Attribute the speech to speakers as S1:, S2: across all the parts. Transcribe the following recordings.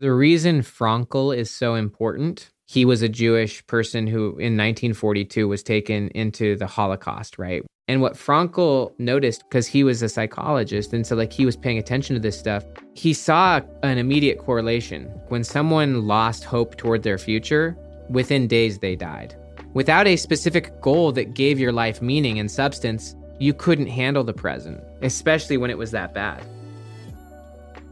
S1: The reason Frankl is so important, he was a Jewish person who in 1942 was taken into the Holocaust, right? And what Frankl noticed, because he was a psychologist, and so like he was paying attention to this stuff, he saw an immediate correlation. When someone lost hope toward their future, within days they died. Without a specific goal that gave your life meaning and substance, you couldn't handle the present, especially when it was that bad.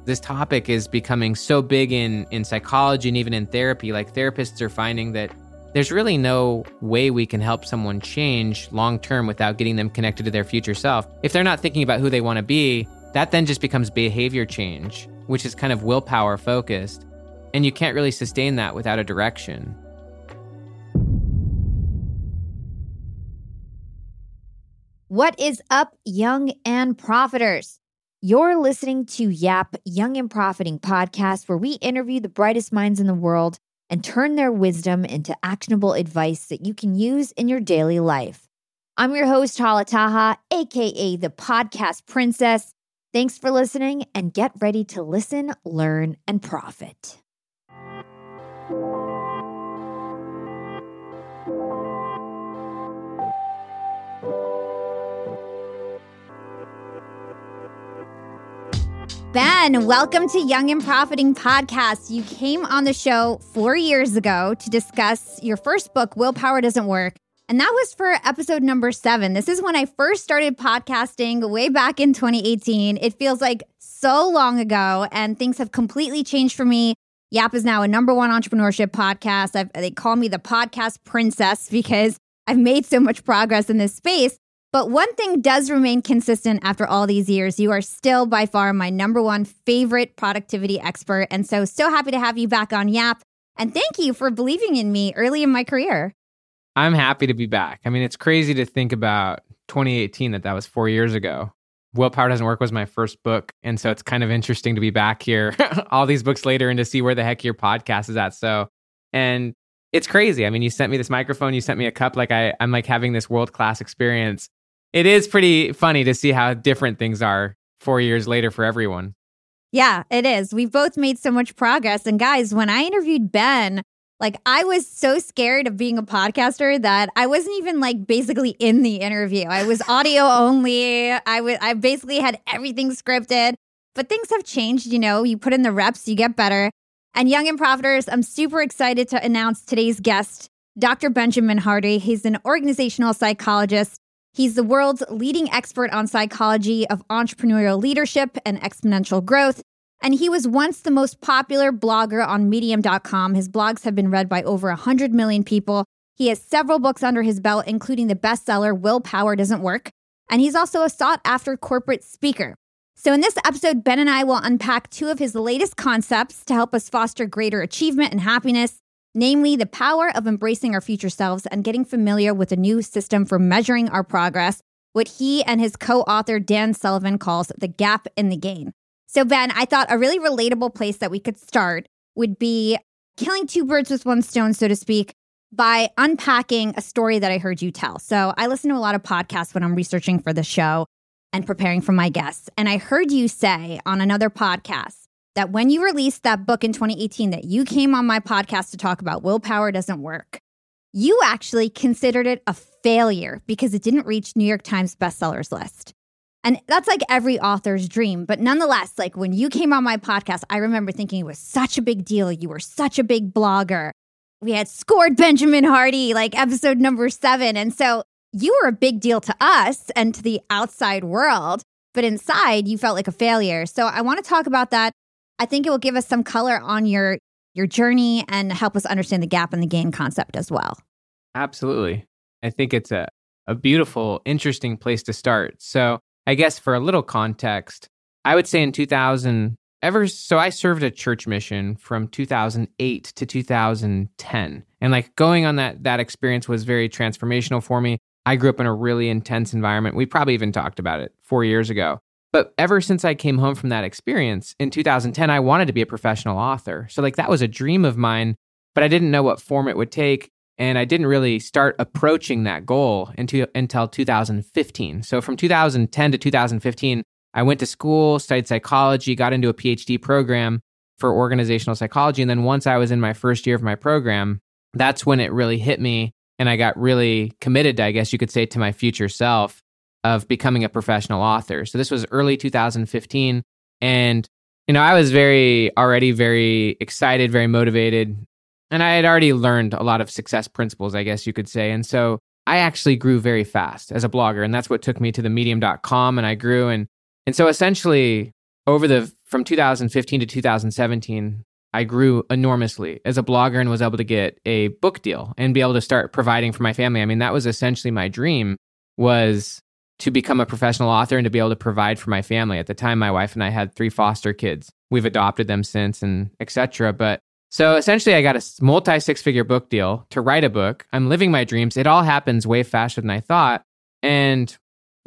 S1: This topic is becoming so big in, in psychology and even in therapy. Like therapists are finding that there's really no way we can help someone change long term without getting them connected to their future self. If they're not thinking about who they want to be, that then just becomes behavior change, which is kind of willpower focused. And you can't really sustain that without a direction.
S2: What is up, young and profiters? You're listening to Yap Young and Profiting podcast, where we interview the brightest minds in the world and turn their wisdom into actionable advice that you can use in your daily life. I'm your host, Hala Taha, aka the podcast princess. Thanks for listening and get ready to listen, learn, and profit. Ben, welcome to Young and Profiting Podcast. You came on the show four years ago to discuss your first book, Willpower Doesn't Work. And that was for episode number seven. This is when I first started podcasting way back in 2018. It feels like so long ago, and things have completely changed for me. Yap is now a number one entrepreneurship podcast. I've, they call me the podcast princess because I've made so much progress in this space. But one thing does remain consistent after all these years. You are still by far my number one favorite productivity expert. And so, so happy to have you back on Yap. And thank you for believing in me early in my career.
S1: I'm happy to be back. I mean, it's crazy to think about 2018 that that was four years ago. Willpower Doesn't Work was my first book. And so it's kind of interesting to be back here all these books later and to see where the heck your podcast is at. So, and it's crazy. I mean, you sent me this microphone, you sent me a cup. Like I, I'm like having this world class experience it is pretty funny to see how different things are four years later for everyone.
S2: Yeah, it is. We've both made so much progress. And guys, when I interviewed Ben, like I was so scared of being a podcaster that I wasn't even like basically in the interview. I was audio only. I was I basically had everything scripted. But things have changed, you know. You put in the reps, you get better. And Young and Profiters, I'm super excited to announce today's guest, Dr. Benjamin Hardy. He's an organizational psychologist He's the world's leading expert on psychology of entrepreneurial leadership and exponential growth. And he was once the most popular blogger on medium.com. His blogs have been read by over 100 million people. He has several books under his belt, including the bestseller Willpower Doesn't Work. And he's also a sought after corporate speaker. So, in this episode, Ben and I will unpack two of his latest concepts to help us foster greater achievement and happiness namely the power of embracing our future selves and getting familiar with a new system for measuring our progress, what he and his co author Dan Sullivan calls the gap and the gain. So, Ben, I thought a really relatable place that we could start would be killing two birds with one stone, so to speak, by unpacking a story that I heard you tell. So, I listen to a lot of podcasts when I'm researching for the show and preparing for my guests. And I heard you say on another podcast that when you released that book in 2018 that you came on my podcast to talk about willpower doesn't work you actually considered it a failure because it didn't reach new york times bestsellers list. And that's like every author's dream but nonetheless like when you came on my podcast i remember thinking it was such a big deal. You were such a big blogger. We had scored benjamin hardy like episode number seven. And so you were a big deal to us and to the outside world but inside you felt like a failure. So i want to talk about that I think it will give us some color on your your journey and help us understand the gap and the gain concept as well.
S1: Absolutely. I think it's a, a beautiful, interesting place to start. So, I guess for a little context, I would say in 2000, ever so I served a church mission from 2008 to 2010. And like going on that that experience was very transformational for me. I grew up in a really intense environment. We probably even talked about it 4 years ago. But ever since I came home from that experience in 2010, I wanted to be a professional author. So, like, that was a dream of mine, but I didn't know what form it would take. And I didn't really start approaching that goal until, until 2015. So, from 2010 to 2015, I went to school, studied psychology, got into a PhD program. for organizational psychology. And then once I was in my first year of my program, that's when it really hit me. And I got really committed, I guess you could say, to my future self of becoming a professional author. So this was early 2015. And, you know, I was very, already very excited, very motivated. And I had already learned a lot of success principles, I guess you could say. And so I actually grew very fast as a blogger. And that's what took me to the medium.com. And I grew. And, and so essentially, over the from 2015 to 2017, I grew enormously as a blogger and was able to get a book deal and be able to start providing for my family. I mean, that was essentially my dream was to become a professional author and to be able to provide for my family. At the time, my wife and I had three foster kids. We've adopted them since and etc. But so essentially, I got a multi six figure book deal to write a book. I'm living my dreams. It all happens way faster than I thought. And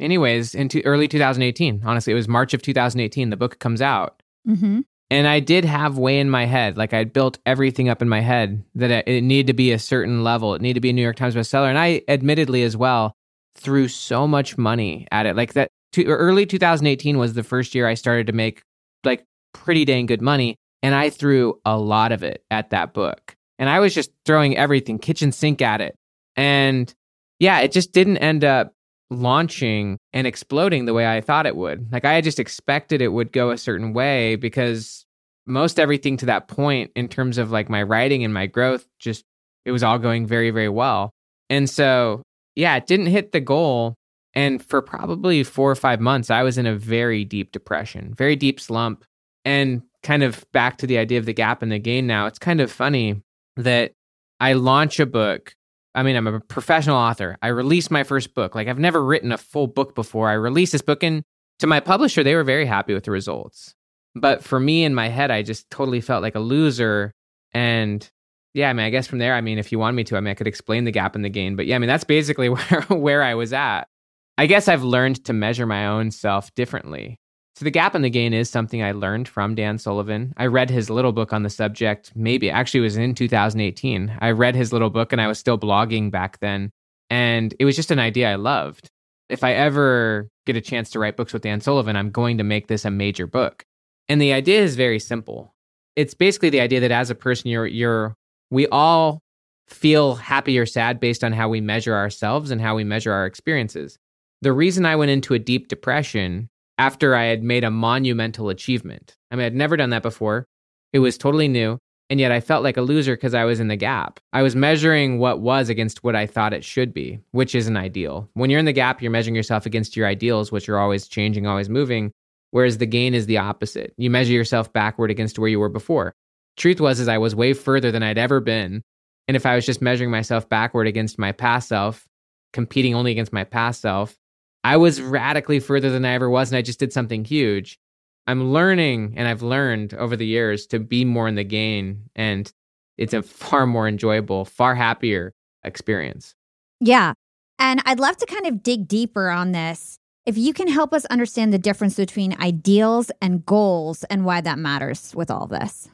S1: anyways, into early 2018, honestly, it was March of 2018, the book comes out. Mm-hmm. And I did have way in my head, like I'd built everything up in my head that it needed to be a certain level. It needed to be a New York Times bestseller. And I admittedly as well threw so much money at it. Like that to, early 2018 was the first year I started to make like pretty dang good money. And I threw a lot of it at that book. And I was just throwing everything, kitchen sink at it. And yeah, it just didn't end up launching and exploding the way I thought it would. Like I just expected it would go a certain way because most everything to that point in terms of like my writing and my growth just it was all going very very well. And so, yeah, it didn't hit the goal and for probably 4 or 5 months I was in a very deep depression, very deep slump and kind of back to the idea of the gap and the gain now. It's kind of funny that I launch a book I mean, I'm a professional author. I release my first book. Like I've never written a full book before. I released this book and to my publisher, they were very happy with the results. But for me in my head, I just totally felt like a loser. And yeah, I mean, I guess from there, I mean, if you want me to, I mean, I could explain the gap and the gain. But yeah, I mean, that's basically where, where I was at. I guess I've learned to measure my own self differently. So the gap and the gain is something I learned from Dan Sullivan. I read his little book on the subject, maybe actually it was in 2018. I read his little book and I was still blogging back then. And it was just an idea I loved. If I ever get a chance to write books with Dan Sullivan, I'm going to make this a major book. And the idea is very simple. It's basically the idea that as a person, you're, you're, we all feel happy or sad based on how we measure ourselves and how we measure our experiences. The reason I went into a deep depression after I had made a monumental achievement. I mean, I'd never done that before. It was totally new. And yet I felt like a loser because I was in the gap. I was measuring what was against what I thought it should be, which isn't ideal. When you're in the gap, you're measuring yourself against your ideals, which are always changing, always moving. Whereas the gain is the opposite. You measure yourself backward against where you were before. Truth was, is I was way further than I'd ever been. And if I was just measuring myself backward against my past self, competing only against my past self, I was radically further than I ever was, and I just did something huge. I'm learning, and I've learned over the years to be more in the gain, and it's a far more enjoyable, far happier experience.
S3: Yeah. And I'd love to kind of dig deeper on this. If you can help us understand the difference between ideals and goals and why that matters with all this.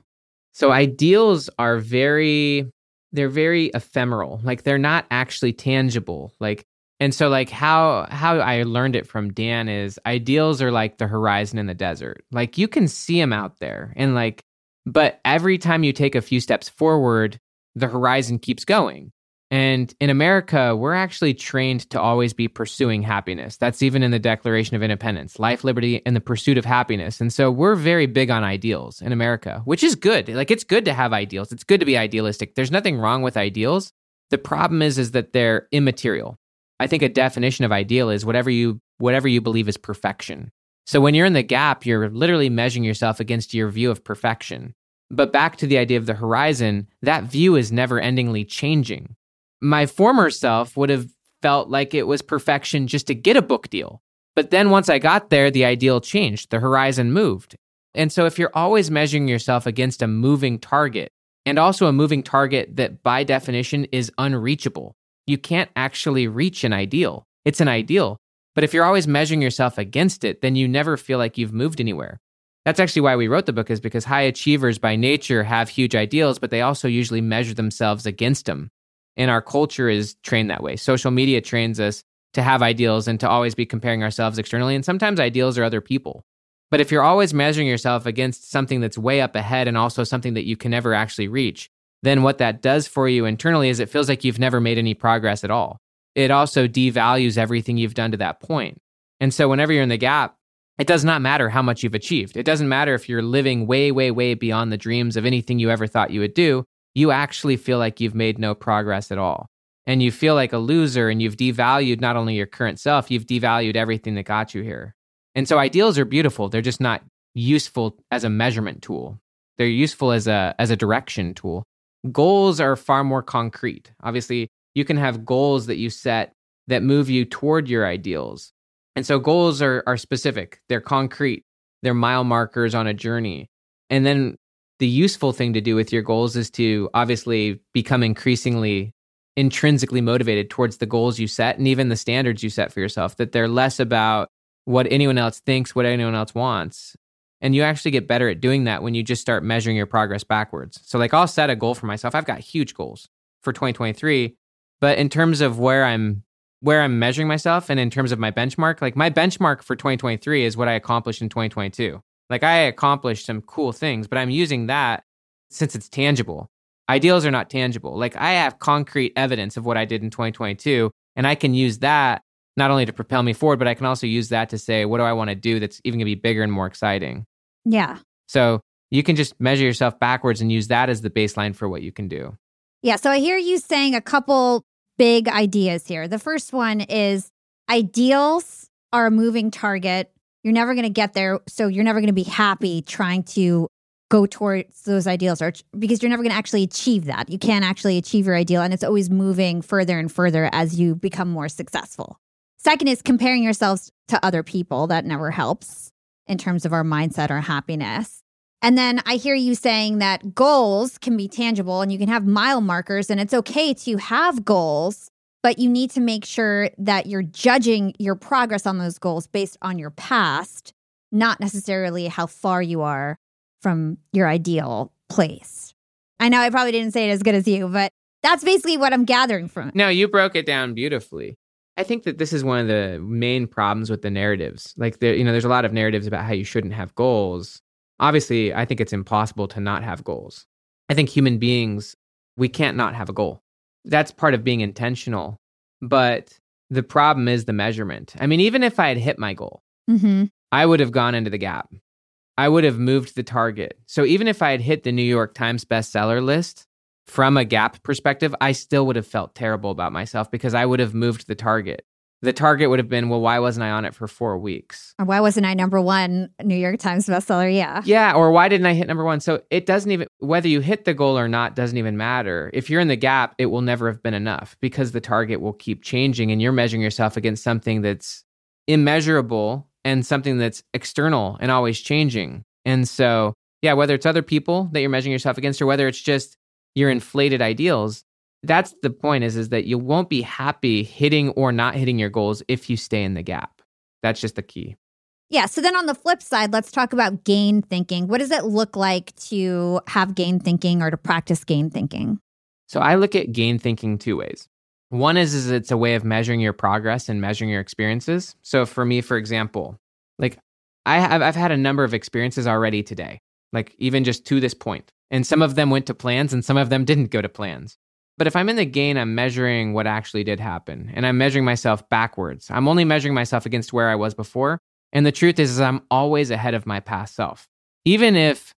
S1: So, ideals are very, they're very ephemeral. Like, they're not actually tangible. Like, and so like how how I learned it from Dan is ideals are like the horizon in the desert. Like you can see them out there and like but every time you take a few steps forward, the horizon keeps going. And in America, we're actually trained to always be pursuing happiness. That's even in the Declaration of Independence life, liberty, and the pursuit of happiness. And so we're very big on ideals in America, which is good. Like it's good to have ideals, it's good to be idealistic. There's nothing wrong with ideals. The problem is, is that they're immaterial. I think a definition of ideal is whatever you whatever you believe is perfection. So when you're in the gap, you're literally measuring yourself against your view of perfection. But back to the idea of the horizon, that view is never endingly changing. My former self would have felt like it was perfection just to get a book deal. But then once I got there, the ideal changed, the horizon moved. And so if you're always measuring yourself against a moving target, and also a moving target that by definition is unreachable, you can't actually reach an ideal. It's an ideal. But if you're always measuring yourself against it, then you never feel like you've moved anywhere. That's actually why we wrote the book, is because high achievers by nature have huge ideals, but they also usually measure themselves against them. And our culture is trained that way. Social media trains us to have ideals and to always be comparing ourselves externally. And sometimes ideals are other people. But if you're always measuring yourself against something that's way up ahead and also something that you can never actually reach, then what that does for you internally is it feels like you've never made any progress at all. It also devalues everything you've done to that point. And so whenever you're in the gap, it does not matter how much you've achieved. It doesn't matter if you're living way, way, way beyond the dreams of anything you ever thought you would do. You actually feel like you've made no progress at all. And you feel like a loser and you've devalued not only your current self, you've devalued everything that got you here. And so ideals are beautiful. They're just not useful as a measurement tool. They're useful as a as a direction tool. Goals are far more concrete. Obviously, you can have goals that you set that move you toward your ideals. And so goals are, are specific, they're concrete, they're mile markers on a journey. And then the useful thing to do with your goals is to obviously become increasingly intrinsically motivated towards the goals you set and even the standards you set for yourself, that they're less about what anyone else thinks, what anyone else wants. And you actually get better at doing that when you just start measuring your progress backwards. So, like, I'll set a goal for myself. I've got huge goals for 2023, but in terms of where I'm where I'm measuring myself and in terms of my benchmark, like my benchmark for 2023 is what I accomplished in 2022. Like I accomplished some cool things, but I'm using that since it's tangible. Ideals are not tangible. Like I have concrete evidence of what I did in 2022, and I can use that not only to propel me forward, but I can also use that to say, what do I want to do that's even going to be bigger and more exciting?
S2: Yeah.
S1: So you can just measure yourself backwards and use that as the baseline for what you can do.
S2: Yeah. So I hear you saying a couple big ideas here. The first one is ideals are a moving target. You're never going to get there. So you're never going to be happy trying to go towards those ideals or because you're never going to actually achieve that. You can't actually achieve your ideal and it's always moving further and further as you become more successful. Second is comparing yourselves to other people. That never helps in terms of our mindset or happiness. And then I hear you saying that goals can be tangible and you can have mile markers, and it's okay to have goals, but you need to make sure that you're judging your progress on those goals based on your past, not necessarily how far you are from your ideal place. I know I probably didn't say it as good as you, but that's basically what I'm gathering from it.
S1: No, you broke it down beautifully. I think that this is one of the main problems with the narratives. Like there, you know, there's a lot of narratives about how you shouldn't have goals obviously, I think it's impossible to not have goals. I think human beings, we can't not have a goal. That's part of being intentional. But the problem is the measurement. I mean, even if I had hit my goal, mm-hmm. I would have gone into the gap. I would have moved the target. So even if I had hit the New York Times bestseller list from a gap perspective, I still would have felt terrible about myself because I would have moved the target the target would have been, well, why wasn't I on it for four weeks?
S2: Or why wasn't I number one New York Times bestseller? Yeah.
S1: Yeah. Or why didn't I hit number one? So it doesn't even, whether you hit the goal or not, doesn't even matter. If you're in the gap, it will never have been enough because the target will keep changing and you're measuring yourself against something that's immeasurable and something that's external and always changing. And so, yeah, whether it's other people that you're measuring yourself against or whether it's just your inflated ideals, that's the point is is that you won't be happy hitting or not hitting your goals if you stay in the gap. That's just the key.
S2: Yeah. So then on the flip side, let's talk about gain thinking. What does it look like to have gain thinking or to practice gain thinking?
S1: So I look at gain thinking two ways. One is, is it's a way of measuring your progress and measuring your experiences. So for me, for example, like I have I've had a number of experiences already today, like even just to this point. And some of them went to plans and some of them didn't go to plans. But if I'm in the gain, I'm measuring what actually did happen and I'm measuring myself backwards. I'm only measuring myself against where I was before. And the truth is, is I'm always ahead of my past self. Even if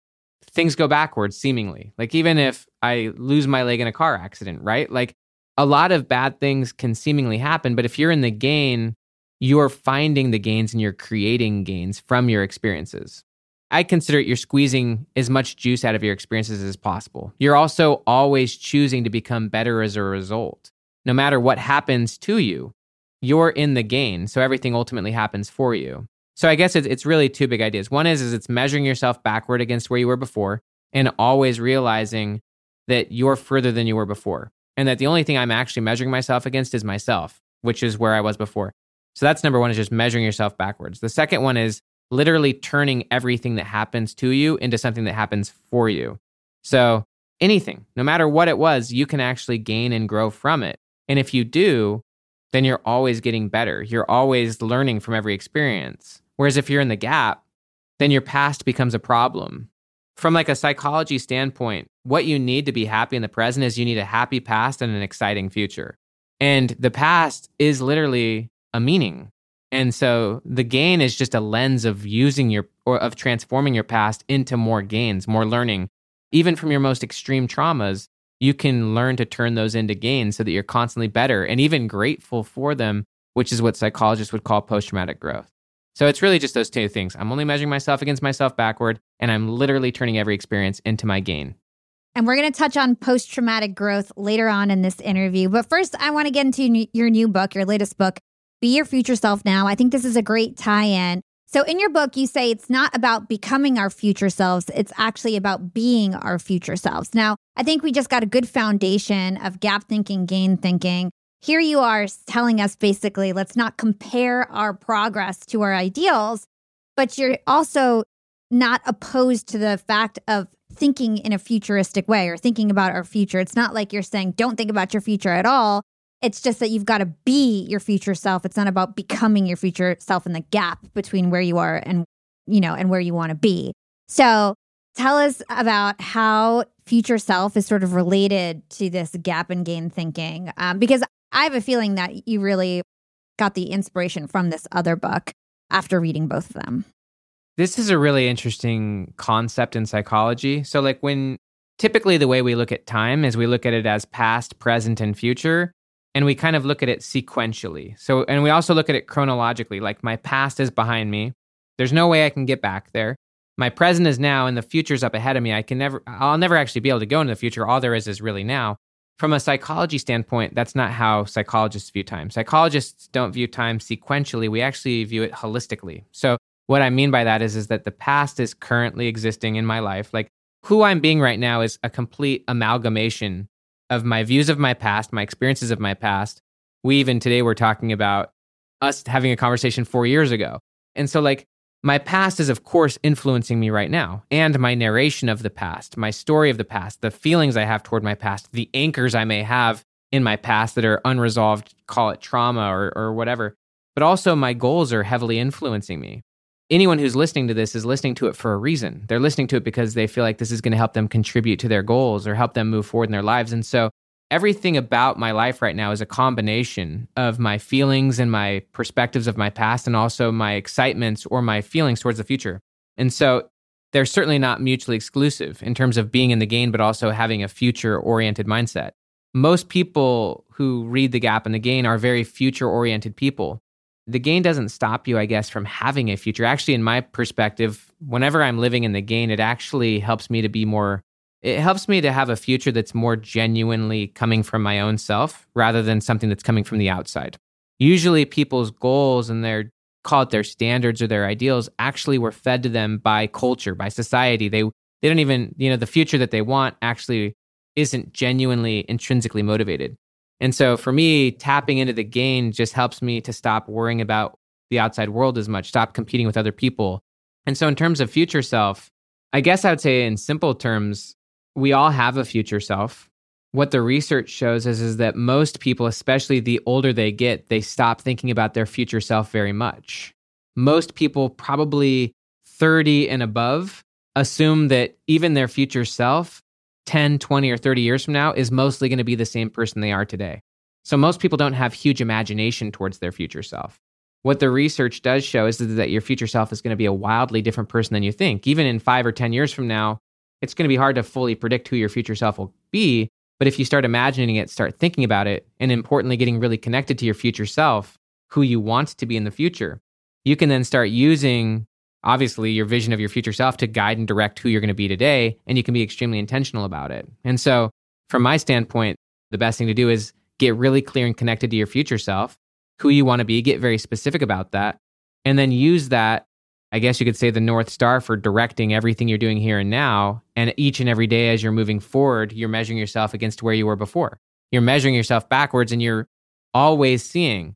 S1: things go backwards, seemingly, like even if I lose my leg in a car accident, right? Like a lot of bad things can seemingly happen. But if you're in the gain, you're finding the gains and you're creating gains from your experiences. I consider it you're squeezing as much juice out of your experiences as possible. You're also always choosing to become better as a result. No matter what happens to you, you're in the gain. So everything ultimately happens for you. So I guess it's, it's really two big ideas. One is, is it's measuring yourself backward against where you were before and always realizing that you're further than you were before. And that the only thing I'm actually measuring myself against is myself, which is where I was before. So that's number one is just measuring yourself backwards. The second one is literally turning everything that happens to you into something that happens for you. So, anything, no matter what it was, you can actually gain and grow from it. And if you do, then you're always getting better. You're always learning from every experience. Whereas if you're in the gap, then your past becomes a problem. From like a psychology standpoint, what you need to be happy in the present is you need a happy past and an exciting future. And the past is literally a meaning. And so the gain is just a lens of using your or of transforming your past into more gains, more learning. Even from your most extreme traumas, you can learn to turn those into gains so that you're constantly better and even grateful for them, which is what psychologists would call post traumatic growth. So it's really just those two things. I'm only measuring myself against myself backward, and I'm literally turning every experience into my gain.
S2: And we're going to touch on post traumatic growth later on in this interview. But first, I want to get into your new book, your latest book, Be Your Future Self Now. I think this is a great tie in. So, in your book, you say it's not about becoming our future selves, it's actually about being our future selves. Now, I think we just got a good foundation of gap thinking, gain thinking here you are telling us basically, let's not compare our progress to our ideals, but you're also not opposed to the fact of thinking in a futuristic way or thinking about our future. It's not like you're saying, don't think about your future at all. It's just that you've got to be your future self. It's not about becoming your future self in the gap between where you are and, you know, and where you want to be. So tell us about how future self is sort of related to this gap and gain thinking. Um, because I have a feeling that you really got the inspiration from this other book after reading both of them.
S1: This is a really interesting concept in psychology. So, like, when typically the way we look at time is we look at it as past, present, and future. And we kind of look at it sequentially. So, and we also look at it chronologically. Like, my past is behind me. There's no way I can get back there. My present is now, and the future's up ahead of me. I can never, I'll never actually be able to go into the future. All there is is really now from a psychology standpoint, that's not how psychologists view time. Psychologists don't view time sequentially. We actually view it holistically. So what I mean by that is, is that the past is currently existing in my life. Like who I'm being right now is a complete amalgamation of my views of my past, my experiences of my past. We even today were talking about us having a conversation four years ago. And so like my past is, of course, influencing me right now, and my narration of the past, my story of the past, the feelings I have toward my past, the anchors I may have in my past that are unresolved, call it trauma or, or whatever. But also, my goals are heavily influencing me. Anyone who's listening to this is listening to it for a reason. They're listening to it because they feel like this is going to help them contribute to their goals or help them move forward in their lives. And so, everything about my life right now is a combination of my feelings and my perspectives of my past and also my excitements or my feelings towards the future. And so they're certainly not mutually exclusive in terms of being in the gain, but also having a future oriented mindset. Most people who read The Gap and the Gain are very future oriented people. The gain doesn't stop you, I guess, from having a future. Actually, in my perspective, whenever I'm living in the gain, it actually helps me to be more it helps me to have a future that's more genuinely coming from my own self rather than something that's coming from the outside. Usually, people's goals and their call it their standards or their ideals actually were fed to them by culture, by society. They they don't even, you know, the future that they want actually isn't genuinely intrinsically motivated. And so for me, tapping into the gain just helps me to stop worrying about the outside world as much, stop competing with other people. And so in terms of future self, I guess I would say in simple terms, we all have a future self. What the research shows is, is that most people, especially the older they get, they stop thinking about their future self very much. Most people, probably 30 and above, assume that even their future self, 10, 20, or 30 years from now, is mostly going to be the same person they are today. So most people don't have huge imagination towards their future self. What the research does show is that your future self is going to be a wildly different person than you think. Even in five or 10 years from now, it's going to be hard to fully predict who your future self will be. But if you start imagining it, start thinking about it, and importantly, getting really connected to your future self, who you want to be in the future, you can then start using, obviously, your vision of your future self to guide and direct who you're going to be today. And you can be extremely intentional about it. And so, from my standpoint, the best thing to do is get really clear and connected to your future self, who you want to be, get very specific about that, and then use that I guess you could say the North Star for directing everything you're doing here and now. And each and every day as you're moving forward, you're measuring yourself against where you were before. You're measuring yourself backwards and you're always seeing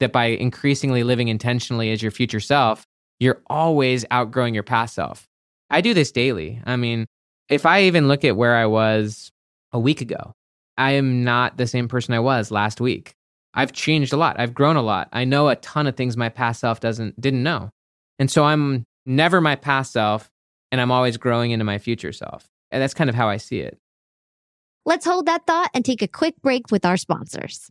S1: that by increasingly living intentionally as your future self, you're always outgrowing your past self. I do this daily. I mean, if I even look at where I was a week ago, I am not the same person I was last week. I've changed a lot. I've grown a lot. I know a ton of things my past self doesn't didn't know. And so I'm never my past self, and I'm always growing into my future self. And that's kind of how I see it.
S4: Let's hold that thought and take a quick break with our sponsors.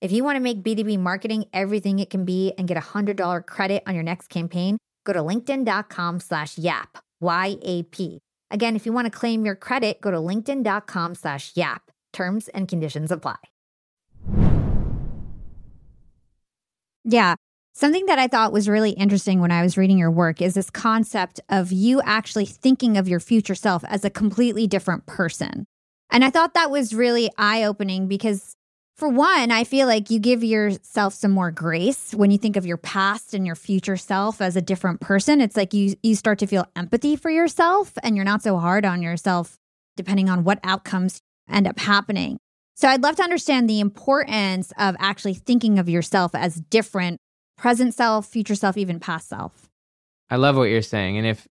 S3: If you want to make B2B marketing everything it can be and get a $100 credit on your next campaign, go to linkedin.com slash yap, Y-A-P. Again, if you want to claim your credit, go to linkedin.com slash yap. Terms and conditions apply. Yeah. Something that I thought was really interesting when I was reading your work is this concept of you actually thinking of your future self as a completely different person. And I thought that was really eye opening because, for one, I feel like you give yourself some more grace when you think of your past and your future self as a different person. It's like you, you start to feel empathy for yourself and you're not so hard on yourself depending on what outcomes end up happening. So I'd love to understand the importance of actually thinking of yourself as different present self, future self, even past self.
S1: I love what you're saying. And if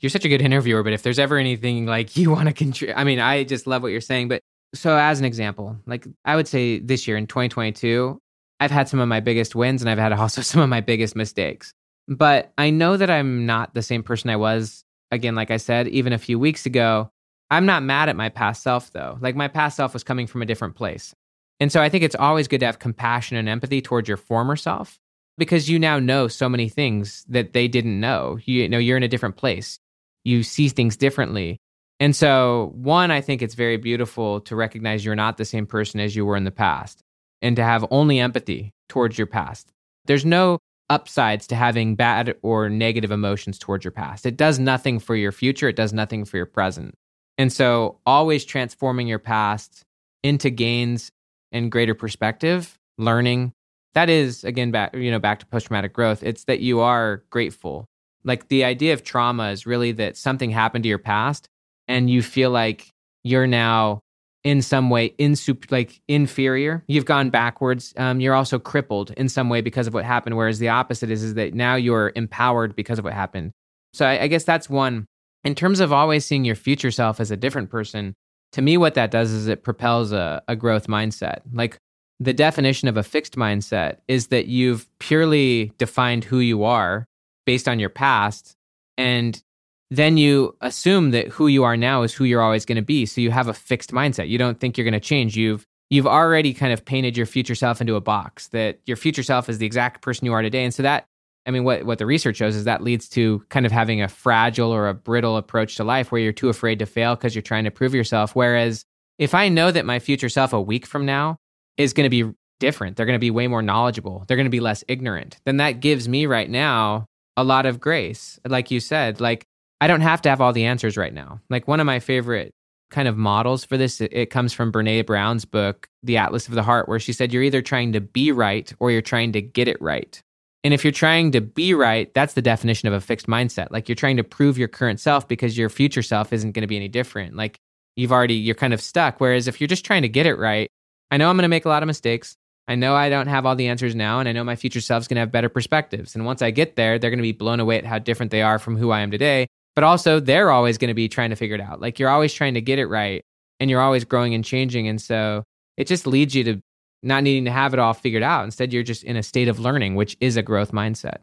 S1: you're such a good interviewer, but if there's ever anything like you want to contribute, I mean, I just love what you're saying. But so, as an example, like I would say this year in 2022, I've had some of my biggest wins and I've had also some of my biggest mistakes. But I know that I'm not the same person I was, again, like I said, even a few weeks ago. I'm not mad at my past self though. Like my past self was coming from a different place. And so I think it's always good to have compassion and empathy towards your former self because you now know so many things that they didn't know. You, know, you're in a different place. You see things differently. And so, one, I think it's very beautiful to recognize you're not the same person as you were in the past and to have only empathy towards your past. There's no upsides to having bad or negative emotions towards your past. It does nothing for your future, it does nothing for your present. And so, always transforming your past into gains and greater perspective, learning. That is again back, you know, back to post traumatic growth. It's that you are grateful. Like the idea of trauma is really that something happened to your past and you feel like you're now in some way insup- like inferior. You've gone backwards. Um, you're also crippled in some way because of what happened. Whereas the opposite is is that now you're empowered because of what happened. So I, I guess that's one in terms of always seeing your future self as a different person, to me, what that does is it propels a, a growth mindset. Like the definition of a fixed mindset is that you've purely defined who you are based on your past. And then you assume that who you are now is who you're always going to be. So you have a fixed mindset. You don't think you're going to change. You've you've already kind of painted your future self into a box that your future self is the exact person you are today. And so that I mean, what, what the research shows is that leads to kind of having a fragile or a brittle approach to life where you're too afraid to fail because you're trying to prove yourself. Whereas if I know that my future self a week from now is going to be different, they're going to be way more knowledgeable, they're going to be less ignorant, then that gives me right now a lot of grace. Like you said, like I don't have to have all the answers right now. Like one of my favorite kind of models for this, it, comes from Brene Brown's book, The Atlas of the Heart, where she said, You're either trying to be right or you're trying to get it right. And if you're trying to be right, that's the definition of a fixed mindset. Like you're trying to prove your current self because your future self isn't going to be any different. Like you've already, you're kind of stuck. Whereas if you're just trying to get it right, I know I'm going to make a lot of mistakes. I know I don't have all the answers now, and I know my future self's going to have better perspectives. And once I get there, they're going to be blown away at how different they are from who I am today. But also, they're always going to be trying to figure it out. Like you're always trying to get it right. and you're always growing and changing. And so it just leads you to not needing to have it all figured out. Instead, you're just in a state of learning, which is a growth mindset.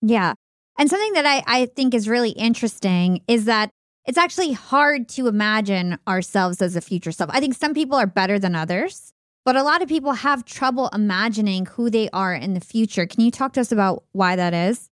S3: Yeah. And something that I, I think is really interesting is that it's actually hard to imagine ourselves as a future self. I think some people are better than others, but a lot of people have trouble imagining who they are in the future. Can you talk to us about why that is?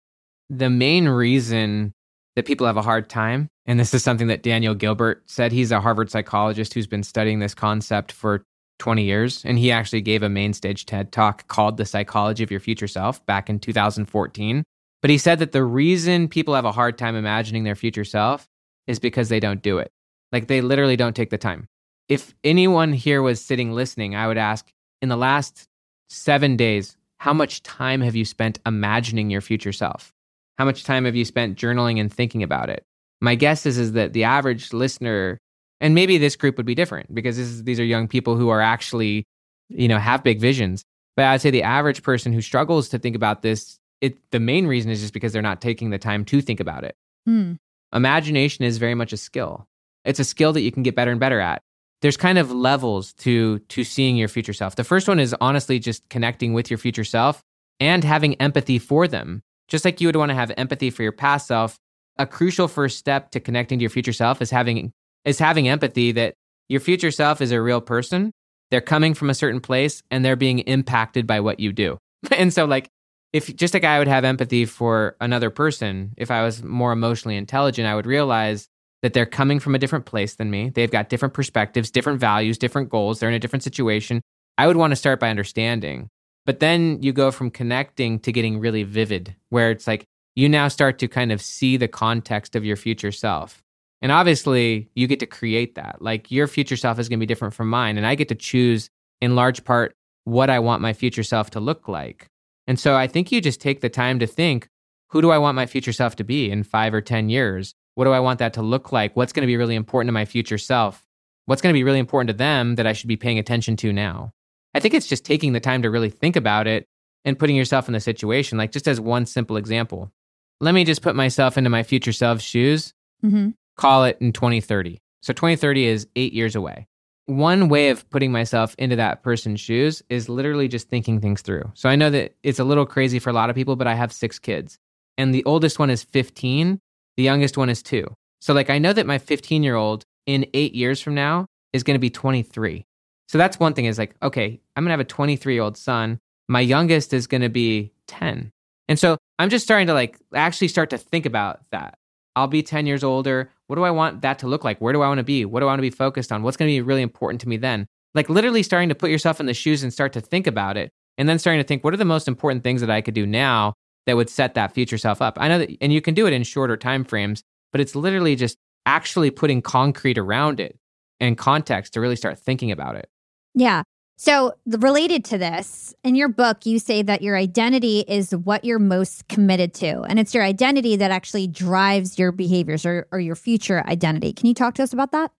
S1: The main reason that people have a hard time, and this is something that Daniel Gilbert said, he's a Harvard psychologist who's been studying this concept for 20 years. And he actually gave a main stage TED talk called The Psychology of Your Future Self back in 2014. But he said that the reason people have a hard time imagining their future self is because they don't do it. Like they literally don't take the time. If anyone here was sitting listening, I would ask in the last seven days, how much time have you spent imagining your future self? How much time have you spent journaling and thinking about it? My guess is, is that the average listener, and maybe this group would be different because is, these are young people who are actually, you know, have big visions. But I'd say the average person who struggles to think about this, it the main reason is just because they're not taking the time to think about it.
S3: Hmm.
S1: Imagination is very much a skill. It's a skill that you can get better and better at. There's kind of levels to to seeing your future self. The first one is honestly just connecting with your future self and having empathy for them. Just like you would want to have empathy for your past self, a crucial first step to connecting to your future self is having is having empathy that your future self is a real person. They're coming from a certain place and they're being impacted by what you do. and so like if just like I would have empathy for another person, if I was more emotionally intelligent, I would realize that they're coming from a different place than me. They've got different perspectives, different values, different goals. They're in a different situation. I would want to start by understanding. But then you go from connecting to getting really vivid, where it's like you now start to kind of see the context of your future self. And obviously, you get to create that. Like your future self is going to be different from mine. And I get to choose in large part what I want my future self to look like. And so I think you just take the time to think who do I want my future self to be in five or 10 years? What do I want that to look like? What's going to be really important to my future self? What's going to be really important to them that I should be paying attention to now? I think it's just taking the time to really think about it and putting yourself in the situation. Like, just as one simple example, let me just put myself into my future self's shoes,
S3: Mm-hmm.
S1: call it in 2030. So, 2030 is eight years away. One way of putting myself into that person's shoes is literally just thinking things through. So, I know that it's a little crazy for a lot of people, but I have six kids, and the oldest one is 15, the youngest one is two. So, like, I know that my 15 year old in eight years from now is going to be 23. So that's one thing is like, okay, I'm going to have a 23 year old son. My youngest is going to be 10. And so I'm just starting to like actually start to think about that. I'll be 10 years older. What do I want that to look like? Where do I want to be? What do I want to be focused on? What's going to be really important to me then? Like literally starting to put yourself in the shoes and start to think about it. And then starting to think, what are the most important things that I could do now that would set that future self up? I know that, and you can do it in shorter time frames, but it's literally just actually putting concrete around it and context to really start thinking about it.
S3: Yeah. So, related to this, in your book, you say that your identity is what you're most committed to. And it's your identity that actually drives your behaviors or, or your future identity. Can you talk to us about that?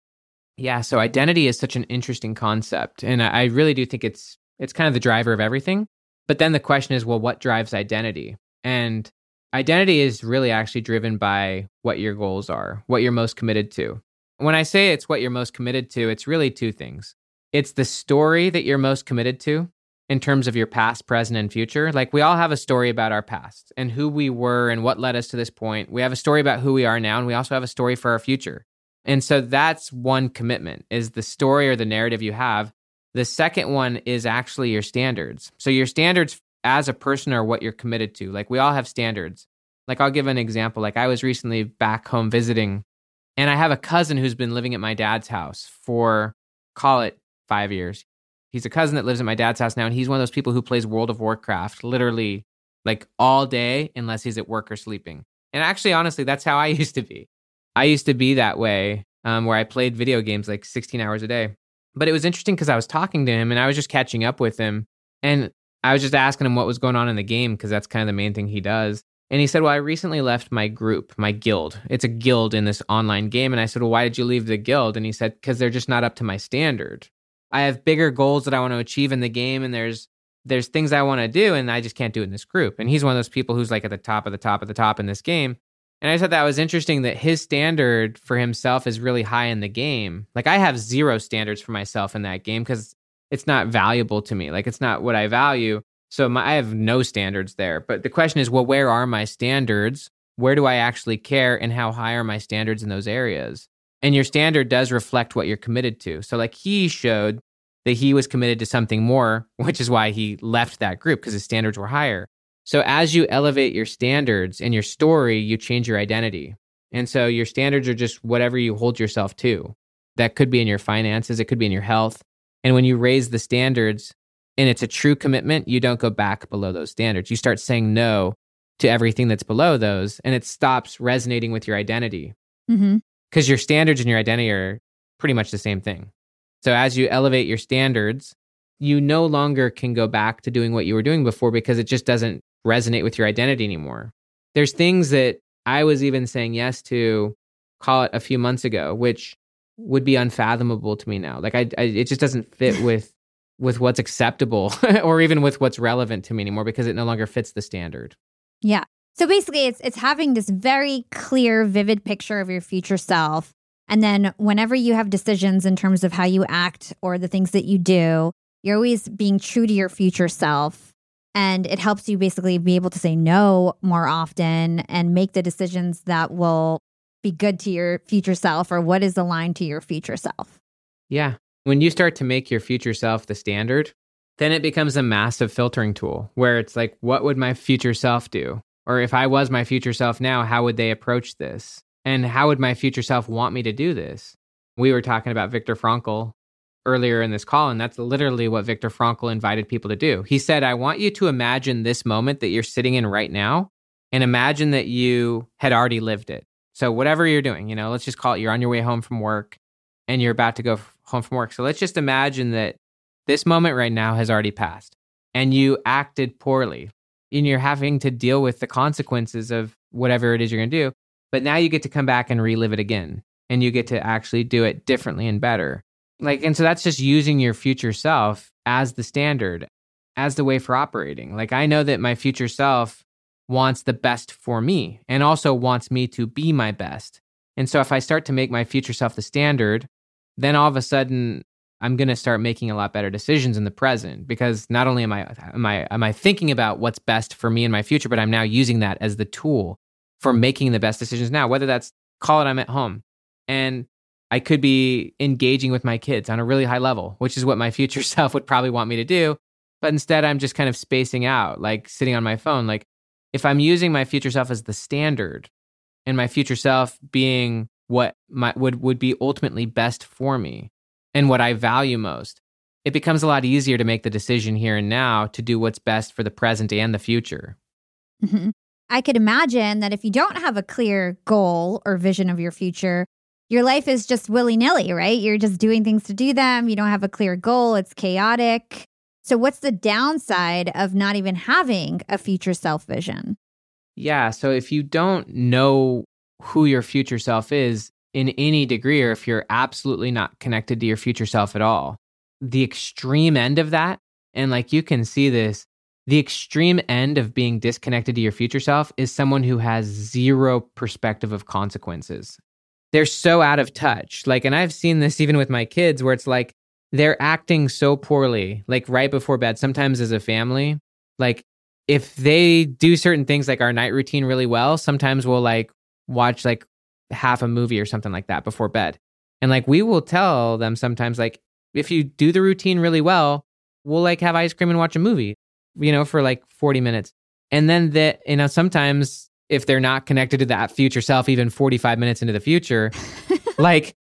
S1: Yeah, so identity is such an interesting concept, and I really do think it's it's kind of the driver of everything. But then the question is, well, what drives identity? And identity is really actually driven by what your goals are, what you're most committed to. When I say it's what you're most committed to, it's really two things. It's the story that you're most committed to in terms of your past, present, and future. Like we all have a story about our past and who we were and what led us to this point. We have a story about who we are now, and we also have a story for our future. And so that's one commitment is the story or the narrative you have. The second one is actually your standards. So your standards as a person are what you're committed to. Like we all have standards. Like I'll give an example. Like I was recently back home visiting and I have a cousin who's been living at my dad's house for call it 5 years. He's a cousin that lives at my dad's house now and he's one of those people who plays World of Warcraft literally like all day unless he's at work or sleeping. And actually honestly that's how I used to be. I used to be that way, um, where I played video games like 16 hours a day. But it was interesting because I was talking to him and I was just catching up with him. And I was just asking him what was going on in the game because that's kind of the main thing he does. And he said, Well, I recently left my group, my guild. It's a guild in this online game. And I said, Well, why did you leave the guild? And he said, Because they're just not up to my standard. I have bigger goals that I want to achieve in the game, and there's there's things I want to do, and I just can't do it in this group. And he's one of those people who's like at the top of the top of the top in this game. And I thought that was interesting that his standard for himself is really high in the game. Like I have zero standards for myself in that game because it's not valuable to me. Like it's not what I value. So my, I have no standards there. But the question is, well, where are my standards? Where do I actually care? And how high are my standards in those areas? And your standard does reflect what you're committed to. So, like he showed that he was committed to something more, which is why he left that group because his standards were higher. So as you elevate your standards and your story, you change your identity. And so your standards are just whatever you hold yourself to. That could be in your finances, it could be in your health. And when you raise the standards and it's a true commitment, you don't go back below those standards. You start saying no to everything that's below those and it stops resonating with your identity.
S3: Mm-hmm.
S1: Because your standards and your identity are pretty much the same thing. So as you elevate your standards, you no longer can go back to doing what you were doing before because it just doesn't resonate with your identity anymore. There's things that I was even saying yes to, call it a few months ago, which would be unfathomable to me now. Like I, I it just doesn't fit with with what's acceptable or even with what's relevant to me anymore because it no longer fits the standard.
S3: Yeah. So basically it's it's having this very clear, vivid picture of your future self. And then whenever you have decisions in terms of how you act or the things that you do, you're always being true to your future self. And it helps you basically be able to say no more often and make the decisions that will be good to your future self or what is aligned to your future self.
S1: Yeah. When you start to make your future self the standard, then it becomes a massive filtering tool where it's like, what would my future self do? Or if I was my future self now, how would they approach this? And how would my future self want me to do this? We were talking about Viktor Frankl earlier in this call, and that's literally what Viktor Frankl invited people to do. He said, I want you to imagine this moment that you're sitting in right now and imagine that you had already lived it. So, whatever you're doing, you know, let's just call it you're on your way home from work and you're about to go home from work. So, let's just imagine that this moment right now has already passed and you acted poorly and you're having to deal with the consequences of whatever it is you're going to do. But now you get to come back and relive it again and you get to actually do it differently and better. Like, and so that's just using your future self as the standard, as the way for operating. Like, I know that my future self wants the best for me and also wants me to be my best. And so if I start to make my future self the standard, then all of a sudden I'm going to start making a lot better decisions in the present because not only am I am I am I thinking about what's best for me in my future, but I'm now using that as the tool for making the best decisions now, whether that's call it I'm at home and I could be engaging with my kids on a really high level, which is what my future self would probably want me to do. But instead, I'm just kind of spacing out, like sitting on my phone. Like, if I'm using my future self as the standard and my future self being what my, would, would be ultimately best for me and what I value most, it becomes a lot easier to make the decision here and now to do what's best for the present and the future.
S3: Mhm. I could imagine that if you don't have a clear goal or vision of your future, your life is just willy nilly, right? You're just doing things to do them. You don't have a clear goal. It's chaotic. So, what's the downside of not even having a future self vision?
S1: Yeah. So if you don't know who your future self is in any degree, or if you're absolutely not connected to your future self at all, the extreme end of that, and like you can see this, the extreme end of being disconnected to your future self is someone who has zero perspective of consequences. They're so out of touch. Like, and I've seen this even with my kids where it's like they're acting so poorly, like right before bed, sometimes as a family. Like, if they do certain things like our night routine really well, sometimes we'll like watch like half a movie or something like that before bed. And like we will tell them sometimes like if you do the routine really well, we'll like have ice cream and watch a movie, you know, for like 40 minutes. And then that, you know, sometimes if they're not connected to that future self, even 45 minutes into the future, like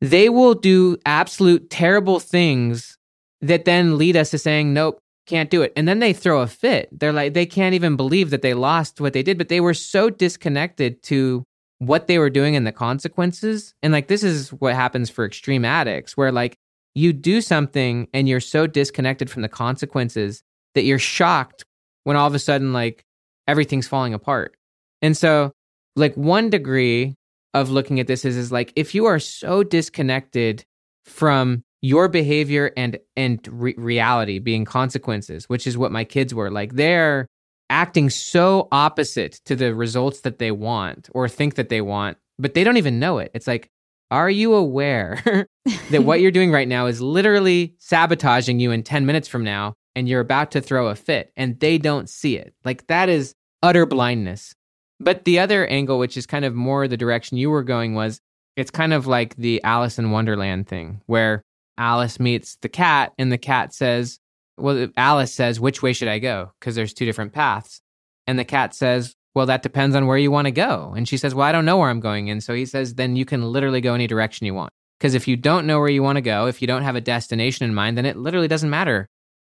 S1: they will do absolute terrible things that then lead us to saying, nope, can't do it. And then they throw a fit. They're like, they can't even believe that they lost what they did, but they were so disconnected to what they were doing and the consequences. And like, this is what happens for extreme addicts, where like you do something and you're so disconnected from the consequences that you're shocked when all of a sudden, like, everything's falling apart. And so, like, one degree of looking at this is, is like, if you are so disconnected from your behavior and and re- reality being consequences which is what my kids were like they're acting so opposite to the results that they want or think that they want, but they don't even know it. It's like, are you aware that what you're doing right now is literally sabotaging you in 10 minutes from now and you're about to throw a fit and they don't see it? Like that is utter blindness. But the other angle, which is kind of more the direction you were going, was it's kind of like the Alice in Wonderland thing where Alice meets the cat and the cat says, Well, Alice says, Which way should I go? Because there's two different paths. And the cat says, Well, that depends on where you want to go. And she says, Well, I don't know where I'm going. And so he says, Then you can literally go any direction you want. Because if you don't know where you want to go, if you don't have a destination in mind, then it literally doesn't matter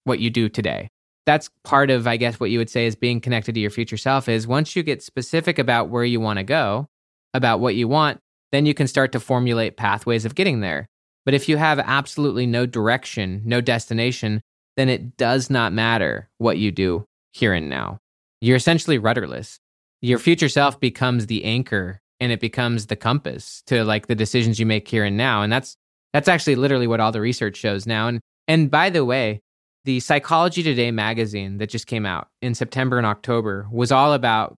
S1: what you do today. That's part of, I guess, what you would say is being connected to your future self is once you get specific about where you want to go, about what you want, then you can start to formulate pathways of getting there. But if you have absolutely no direction, no destination, then it does not matter what you do here and now. You're essentially rudderless. Your future self becomes the anchor and it becomes the compass to like the decisions you make here and now. And that's that's actually literally what all the research shows now. And and by the way, the Psychology Today magazine that just came out in September and October was all about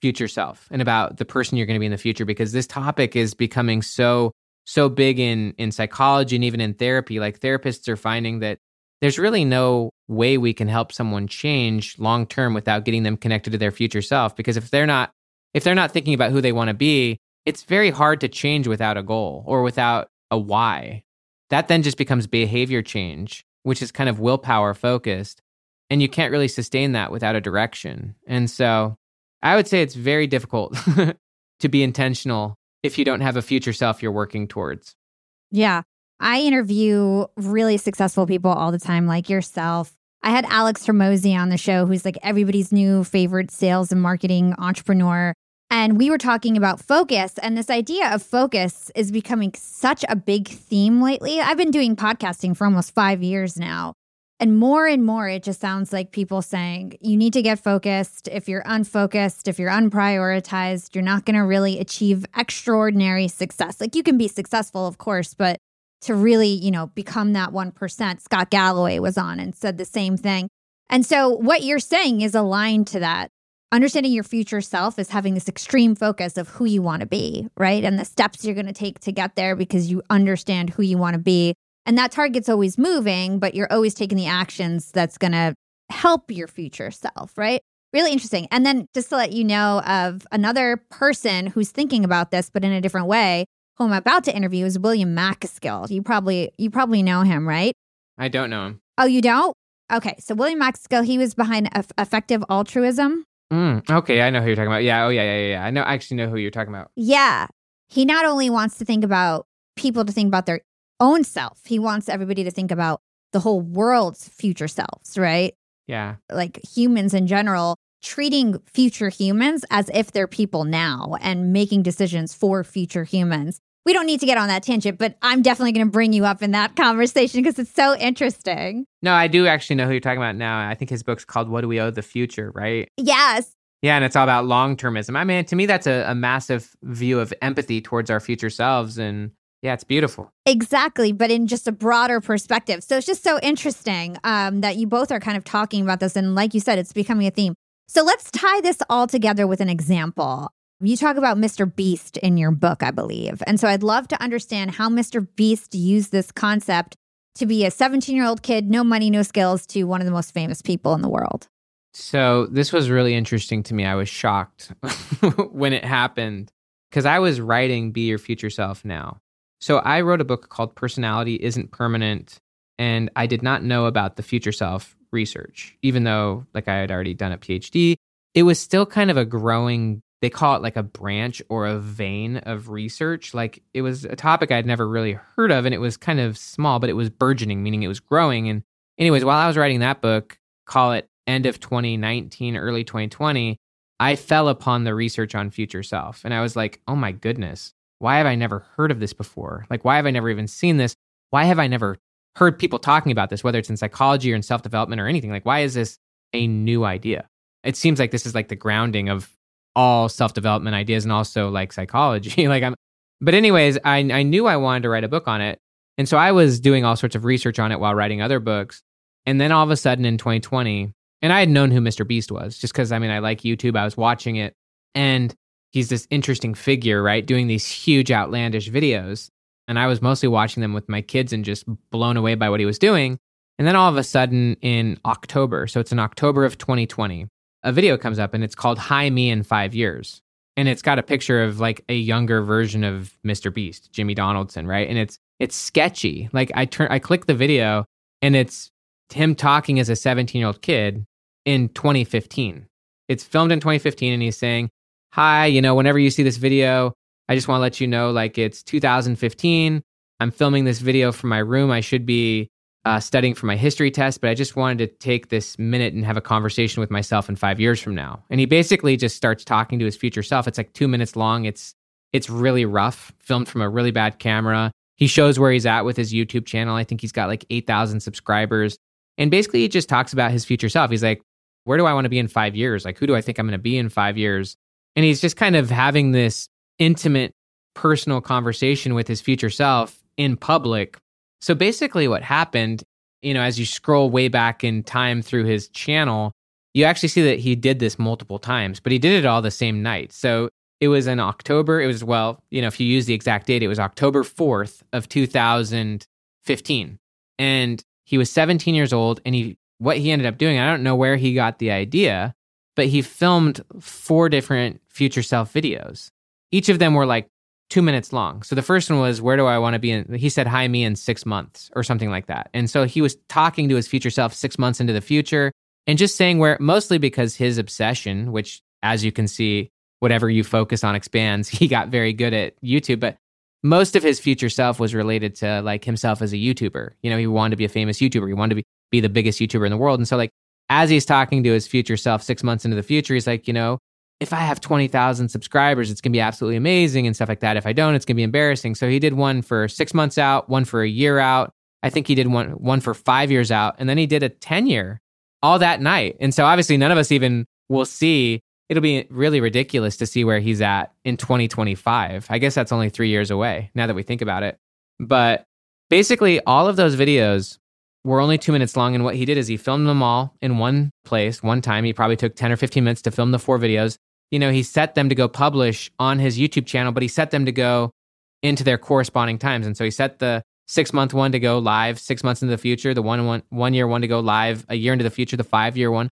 S1: future self and about the person you're going to be in the future because this topic is becoming so so big in in psychology and even in therapy like therapists are finding that there's really no way we can help someone change long term without getting them connected to their future self because if they're not if they're not thinking about who they want to be it's very hard to change without a goal or without a why that then just becomes behavior change which is kind of willpower focused and you can't really sustain that without a direction and so I would say it's very difficult to be intentional if you don't have a future self you're working towards.
S2: Yeah. I interview really successful people all the time, like yourself. I had Alex Hormozi on the show, who's like everybody's new favorite sales and marketing entrepreneur. And we were talking about focus, and this idea of focus is becoming such a big theme lately. I've been doing podcasting for almost five years now. And more and more, it just sounds like people saying, you need to get focused. If you're unfocused, if you're unprioritized, you're not going to really achieve extraordinary success. Like you can be successful, of course, but to really, you know, become that 1%, Scott Galloway was on and said the same thing. And so what you're saying is aligned to that. Understanding your future self is having this extreme focus of who you want to be, right? And the steps you're going to take to get there because you understand who you want to be and that target's always moving, but you're always taking the actions that's going to help your future self, right? Really interesting. And then just to let you know of another person who's thinking about this, but in a different way, who I'm about to interview is William MacAskill. You probably you probably know him, right?
S1: I don't know him.
S2: Oh, you don't? Okay, so William MacAskill, he was behind effective altruism.
S1: Mm, okay, I know who you're talking about. Yeah, oh yeah, yeah, yeah. I know. I actually know who you're talking about.
S2: Yeah, he not only wants to think about people to think about their own self. He wants everybody to think about the whole world's future selves, right?
S1: Yeah.
S2: Like humans in general, treating future humans as if they're people now and making decisions for future humans. We don't need to get on that tangent, but I'm definitely going to bring you up in that conversation because it's so interesting.
S1: No, I do actually know who you're talking about now. I think his book's called What Do We Owe the Future, right?
S2: Yes.
S1: Yeah, and it's all about long termism. I mean, to me, that's a, a massive view of empathy towards our future selves and yeah, it's beautiful.
S2: Exactly, but in just a broader perspective. So it's just so interesting um, that you both are kind of talking about this. And like you said, it's becoming a theme. So let's tie this all together with an example. You talk about Mr. Beast in your book, I believe. And so I'd love to understand how Mr. Beast used this concept to be a 17 year old kid, no money, no skills, to one of the most famous people in the world.
S1: So this was really interesting to me. I was shocked when it happened because I was writing Be Your Future Self Now. So I wrote a book called Personality Isn't Permanent, and I did not know about the future self research, even though like I had already done a PhD. It was still kind of a growing, they call it like a branch or a vein of research. Like it was a topic I'd never really heard of, and it was kind of small, but it was burgeoning, meaning it was growing. And anyways, while I was writing that book, call it end of 2019, early 2020, I fell upon the research on future self. And I was like, oh my goodness, why have I never heard of this before? Like, why have I never even seen this? Why have I never heard people talking about this, whether it's in psychology or in self development or anything? Like, why is this a new idea? It seems like this is like the grounding of all self development ideas and also like psychology. like, I'm, but, anyways, I, I knew I wanted to write a book on it. And so I was doing all sorts of research on it while writing other books. And then all of a sudden in 2020, And I had known who Mr. Beast was just because I mean, I like YouTube. I was watching it. And he's this interesting figure, right? Doing these huge, outlandish videos. And I was mostly watching them with my kids and just blown away by what he was doing. And then all of a sudden in October, so it's in October of 2020, a video comes up and it's called Hi Me in Five Years. And it's got a picture of like a younger version of Mr. Beast, Jimmy Donaldson, right? And it's it's sketchy. Like I turn I click the video and it's him talking as a 17 year old kid in 2015. It's filmed in 2015 and he's saying, Hi, you know, whenever you see this video, I just want to let you know like it's 2015. I'm filming this video from my room. I should be uh, studying for my history test, but I just wanted to take this minute and have a conversation with myself in five years from now. And he basically just starts talking to his future self. It's like two minutes long. It's it's really rough, filmed from a really bad camera. He shows where he's at with his YouTube channel. I think he's got like 8,000 subscribers. And basically, he just talks about his future self. He's like, where do I want to be in five years? Like, who do I think I'm going to be in five years? And he's just kind of having this intimate, personal conversation with his future self in public so basically, what happened, you know, as you scroll way back in time through his channel, you actually see that he did this multiple times, but he did it all the same night. So it was in October. It was, well, you know, if you use the exact date, it was October 4th of 2015. And he was 17 years old. And he, what he ended up doing, I don't know where he got the idea, but he filmed four different future self videos. Each of them were like two minutes long. So the first one was, Where do I want to be? In, he said, Hi, me in six months or something like that. And so he was talking to his future self six months into the future and just saying where, mostly because his obsession, which as you can see, whatever you focus on expands, he got very good at YouTube. But most of his future self was related to like himself as a YouTuber. You know, he wanted to be a famous YouTuber, he wanted to be, be the biggest YouTuber in the world. And so, like, as he's talking to his future self six months into the future, he's like, you know, if I have 20,000 subscribers, it's going to be absolutely amazing and stuff like that. If I don't, it's going to be embarrassing. So he did one for six months out, one for a year out. I think he did one, one for five years out. And then he did a 10 year all that night. And so obviously none of us even will see. It'll be really ridiculous to see where he's at in 2025. I guess that's only three years away now that we think about it. But basically, all of those videos were only two minutes long. And what he did is he filmed them all in one place, one time. He probably took 10 or 15 minutes to film the four videos you know, he set them to go publish on his YouTube channel, but he set them to go into their corresponding times. And so he set the six month one to go live six months into the future, the one, one, one year one to go live a year into the future, the five year one.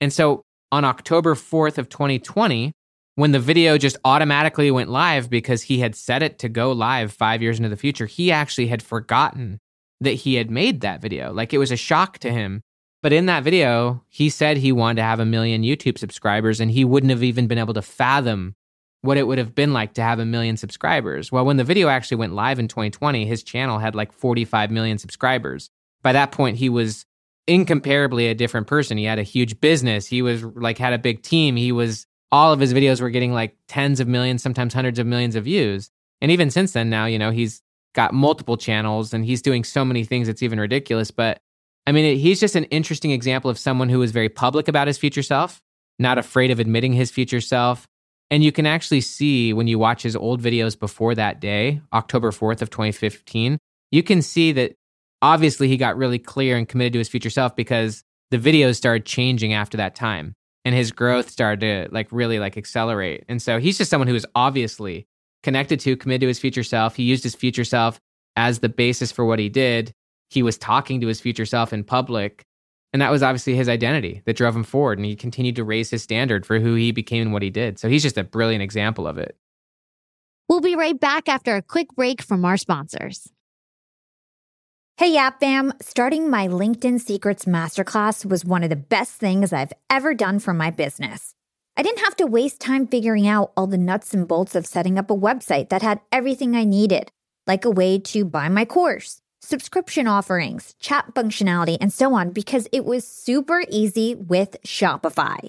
S1: And so on October 4th of 2020, when the video just automatically went live because he had set it to go live five years into the future, he actually had forgotten that he had made that video. Like it was a shock to him but in that video, he said he wanted to have a million YouTube subscribers and he wouldn't have even been able to fathom what it would have been like to have a million subscribers. Well, when the video actually went live in 2020, his channel had like 45 million subscribers. By that point, he was incomparably a different person. He had a huge business. He was like had a big team. He was all of his videos were getting like tens of millions, sometimes hundreds of millions of views. And even since then now, you know, he's got multiple channels and he's doing so many things it's even ridiculous, but I mean, he's just an interesting example of someone who is very public about his future self, not afraid of admitting his future self. And you can actually see when you watch his old videos before that day, October 4th of 2015, you can see that obviously he got really clear and committed to his future self because the videos started changing after that time and his growth started to like really like accelerate. And so he's just someone who is obviously connected to, committed to his future self. He used his future self as the basis for what he did he was talking to his future self in public. And that was obviously his identity that drove him forward. And he continued to raise his standard for who he became and what he did. So he's just a brilliant example of it.
S4: We'll be right back after a quick break from our sponsors.
S3: Hey, Yap Fam. Starting my LinkedIn Secrets Masterclass was one of the best things I've ever done for my business. I didn't have to waste time figuring out all the nuts and bolts of setting up a website that had everything I needed, like a way to buy my course subscription offerings, chat functionality, and so on because it was super easy with Shopify.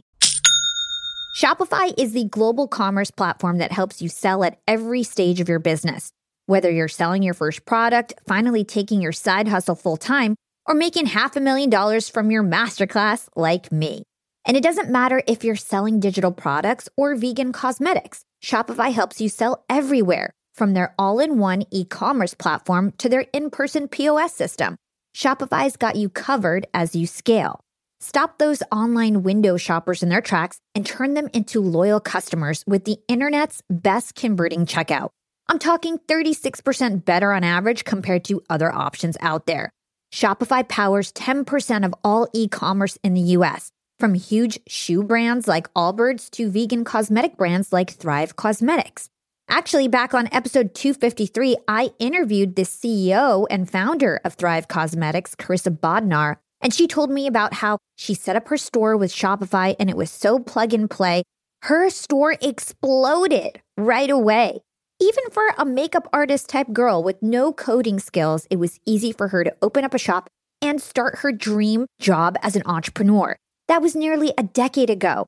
S3: Shopify is the global commerce platform that helps you sell at every stage of your business. Whether you're selling your first product, finally taking your side hustle full time, or making half a million dollars from your masterclass like me. And it doesn't matter if you're selling digital products or vegan cosmetics, Shopify helps you sell everywhere from their all in one e commerce platform to their in person POS system, Shopify's got you covered as you scale. Stop those online window shoppers in their tracks and turn them into loyal customers with the internet's best converting checkout. I'm talking 36% better on average compared to other options out there. Shopify powers 10% of all e commerce in the US, from huge shoe brands like Allbirds to vegan cosmetic brands like Thrive Causemetics. Actually, back on episode 253, I interviewed the CEO and founder of Thrive Causemetics, Karissa Bodnar, and she told me about how she set up her store with Shopify and it was so plug and play. Her store exploded right away. Even for a makeup artist type girl with no coding skills, it was easy for her to open up a shop and start her dream job as an entrepreneur. That was nearly a decade ago.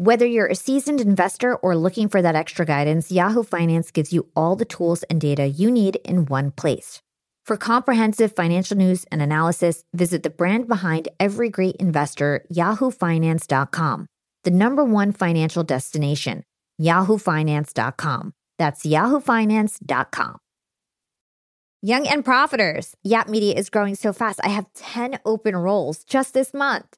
S3: Whether you're a seasoned investor or looking for that extra guidance, Yahoo Finance gives you all the tools and data you need in one place. For comprehensive financial news and analysis, visit the brand behind every great investor, yahoofinance.com, the number one financial destination, yahoofinance.com. That's yahoofinance.com. Young and profiters, Yap Media is growing so fast. I have 10 open roles just this month.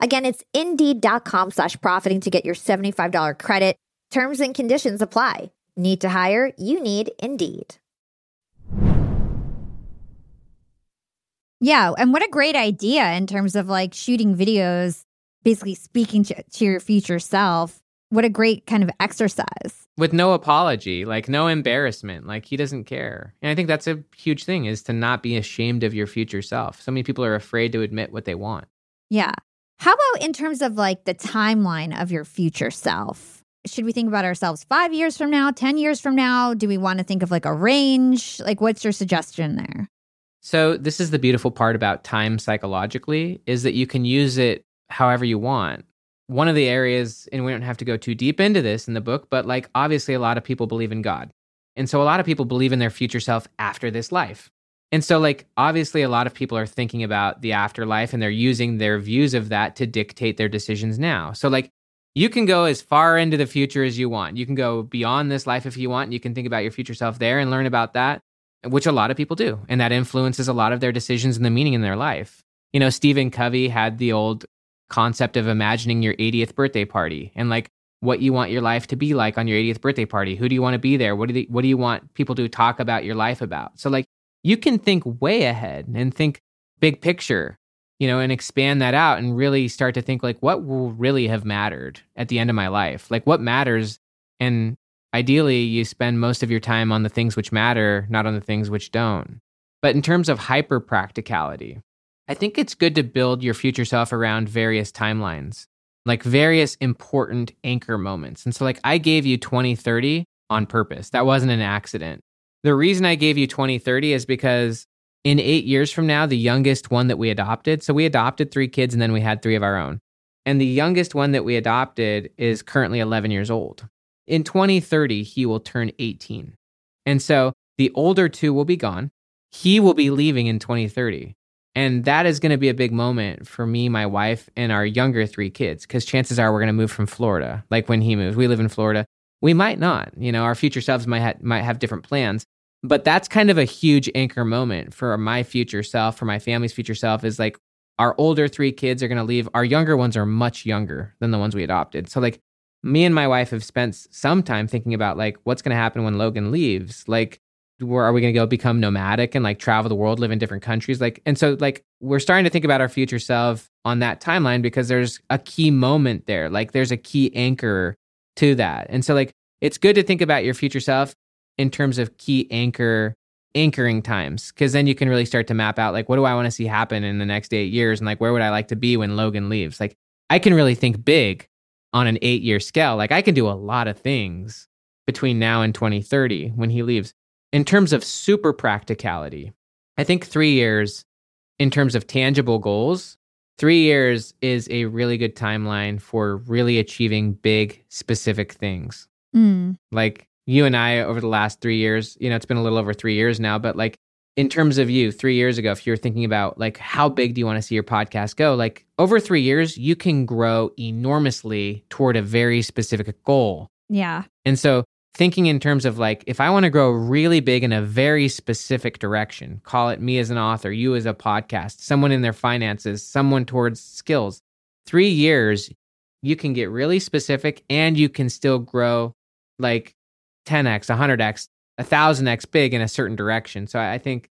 S3: Again, it's indeed.com slash profiting to get your $75 credit. Terms and conditions apply. Need to hire? You need Indeed. Yeah. And what a great idea in terms of like shooting videos, basically speaking to, to your future self. What a great kind of exercise.
S1: With no apology, like no embarrassment, like he doesn't care. And I think that's a huge thing is to not be ashamed of your future self. So many people are afraid to admit what they want.
S3: Yeah. How about in terms of like the timeline of your future self? Should we think about ourselves five years from now, 10 years from now? Do we want to think of like a range? Like, what's your suggestion there?
S1: So, this is the beautiful part about time psychologically is that you can use it however you want. One of the areas, and we don't have to go too deep into this in the book, but like obviously a lot of people believe in God. And so a lot of people believe in their future self after this life. And so, like, obviously, a lot of people are thinking about the afterlife and they're using their views of that to dictate their decisions now. So, like, you can go as far into the future as you want. You can go beyond this life if you want. And you can think about your future self there and learn about that, which a lot of people do. And that influences a lot of their decisions and the meaning in their life. You know, Stephen Covey had the old concept of imagining your 80th birthday party and like what you want your life to be like on your 80th birthday party. Who do you want to be there? What do, they, what do you want people to talk about your life about? So, like, you can think way ahead and think big picture, you know, and expand that out and really start to think like what will really have mattered at the end of my life? Like what matters? And ideally, you spend most of your time on the things which matter, not on the things which don't. But in terms of hyper practicality, I think it's good to build your future self around various timelines, like various important anchor moments. And so, like, I gave you 2030 on purpose. That wasn't an accident. The reason I gave you 2030 is because in eight years from now, the youngest one that we adopted, so we adopted three kids and then we had three of our own. And the youngest one that we adopted is currently 11 years old. In 2030, he will turn 18. And so the older two will be gone. He will be leaving in 2030. And that is going to be a big moment for me, my wife, and our younger three kids, because chances are we're going to move from Florida. Like when he moves, we live in Florida. We might not. You know, our future selves might ha- might have different plans. But that's kind of a huge anchor moment for my future self, for my family's future self. Is like our older three kids are going to leave. Our younger ones are much younger than the ones we adopted. So like me and my wife have spent some time thinking about like what's going to happen when Logan leaves. Like where are we going to go become nomadic and like travel the world live in different countries like and so like we're starting to think about our future self on that timeline because there's a key moment there like there's a key anchor to that. And so like it's good to think about your future self in terms of key anchor anchoring times because then you can really start to map out like what do I want to see happen in the next 8 years and like where would I like to be when Logan leaves? Like I can really think big on an 8-year scale. Like I can do a lot of things between now and 2030 when he leaves. In terms of super practicality, I think 3 years in terms of tangible goals three years is a really good timeline for really achieving big specific things
S3: Mm.
S1: like you and i over the last three years you know it's been a little over three years now but like in terms of you three years ago if you're thinking about like how big do you want to see your podcast go like over three years you can grow enormously toward a very specific goal
S3: Yeah.
S1: and so thinking in terms of like if I want to grow really big in a very specific direction, call it me as an author, you as a podcast, someone in their finances, someone towards skills. 3 years you can get really specific and you can still grow like 10x, 100x, 1000x big in a certain direction. So I think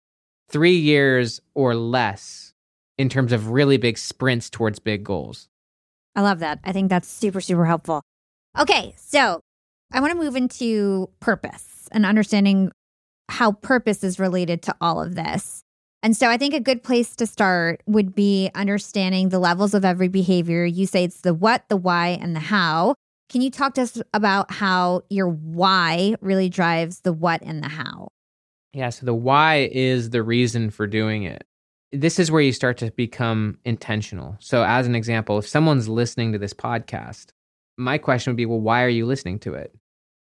S1: 3 years or less in terms of really big sprints towards big goals.
S3: I love that. I think that's super, super helpful. Okay. So I want to move into purpose and understanding how purpose is related to all of this. And so I think a good place to start would be understanding the levels of every behavior. You say it's the what, the why, and the how. Can you talk to us about how your why really drives the what and the how?
S1: Yeah, so the why is the reason for doing it. This is where you start to become intentional. So, as an example, if someone's listening to this podcast, my question would be, well, why are you listening to it?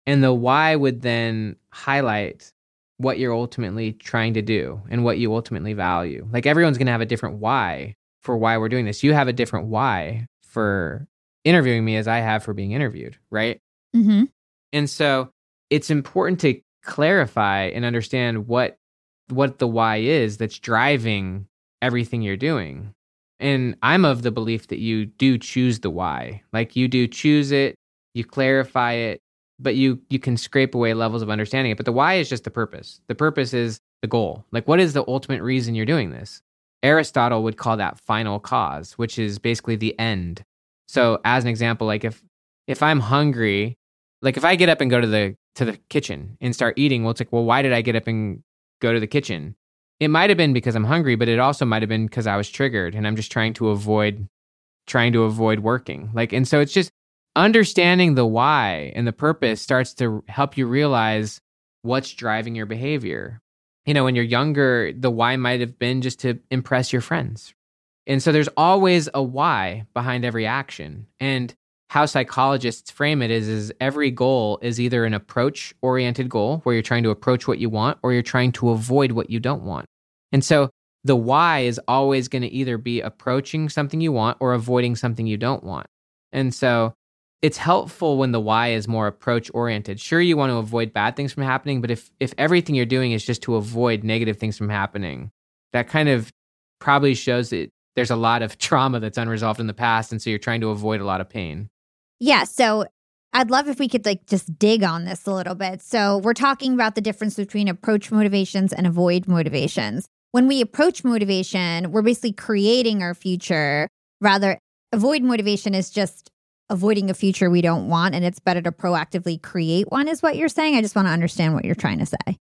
S1: And the why would then highlight what you're ultimately trying to do and what you ultimately value. Like everyone's going to have a different why for why we're doing this. You have a different why for interviewing me as I have for being interviewed, right?
S3: Mm-hmm.
S1: And so it's important to clarify and understand what what the why is that's driving everything you're doing. And I'm of the belief that you do choose the why. Like you do choose it, you clarify it, but you you can scrape away levels of understanding it. But the why is just the purpose. The purpose is the goal. Like what is the ultimate reason you're doing this? Aristotle would call that final cause, which is basically the end. So as an example, like if if I'm hungry, like if I get up and go to the to the kitchen and start eating, well it's like, well, why did I get up and go to the kitchen? It might have been because I'm hungry, but it also might have been because I was triggered and I'm just trying to avoid trying to avoid working. Like and so it's just understanding the why and the purpose starts to help you realize what's driving your behavior. You know, when you're younger, the why might have been just to impress your friends. And so there's always a why behind every action. And how psychologists frame it is is every goal is either an approach oriented goal where you're trying to approach what you want or you're trying to avoid what you don't want. And so the why is always going to either be approaching something you want or avoiding something you don't want. And so it's helpful when the why is more approach oriented. Sure you want to avoid bad things from happening, but if if everything you're doing is just to avoid negative things from happening, that kind of probably shows that there's a lot of trauma that's unresolved in the past and so you're trying to avoid a lot of pain.
S2: Yeah. So I'd love if we could like just dig on this a little bit. So we're talking about the difference between approach motivations and avoid motivations. When we approach motivation, we're basically creating our future. Rather, avoid motivation is just avoiding a future we don't want and it's better to proactively create one is what you're saying. I just want to understand what you're trying to say.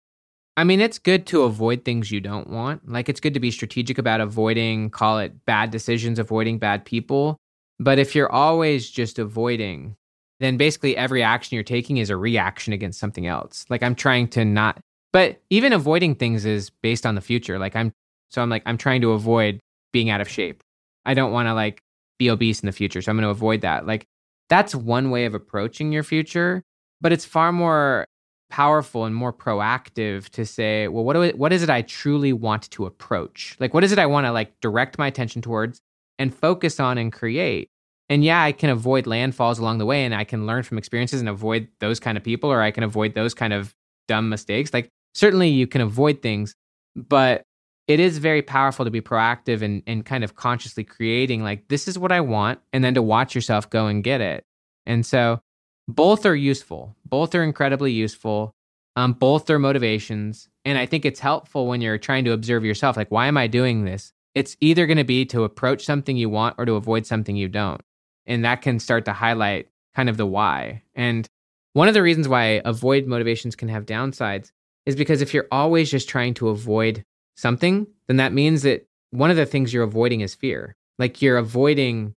S1: I mean, it's good to avoid things you don't want. Like it's good to be strategic about avoiding, call it bad decisions, avoiding bad people. But if you're always just avoiding, then basically every action you're taking is a reaction against something else. Like I'm trying to not, but even avoiding things is based on the future. Like I'm, so I'm like, I'm trying to avoid being out of shape. I don't want to like be obese in the future. So I'm going to avoid that. Like that's one way of approaching your future, but it's far more powerful and more proactive to say, well, what, do I, what is it I truly want to approach? Like, what is it I want to like direct my attention towards and focus on and create? And yeah, I can avoid landfalls along the way and I can learn from experiences and avoid those kind of people or I can avoid those kind of dumb mistakes. Like certainly you can avoid things, but it is very powerful to be proactive and, and kind of consciously creating like this is what I want and then to watch yourself go and get it. And so both are useful. Both are incredibly useful. Um, both are motivations. And I think it's helpful when you're trying to observe yourself like, why am I doing this? It's either going to be to approach something you want or to avoid something you don't and that can start to highlight kind of the why. And one of the reasons why avoid motivations can have downsides is because if you're always just trying to avoid something, then that means that one of the things you're avoiding is fear. Like you're avoiding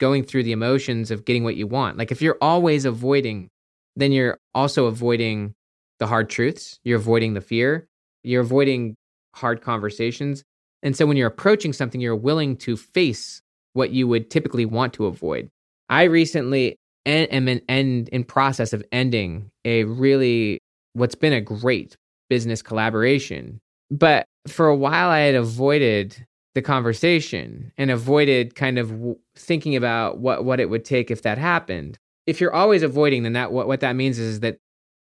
S1: going through the emotions of getting what you want. Like if you're always avoiding, then you're also avoiding the hard truths, you're avoiding the fear, you're avoiding hard conversations. And so when you're approaching something, you're willing to face what you would typically want to avoid. I recently am in, end, in process of ending a really what's been a great business collaboration. But for a while, I had avoided the conversation and avoided kind of w- thinking about what, what it would take if that happened. If you're always avoiding, then that what, what that means is that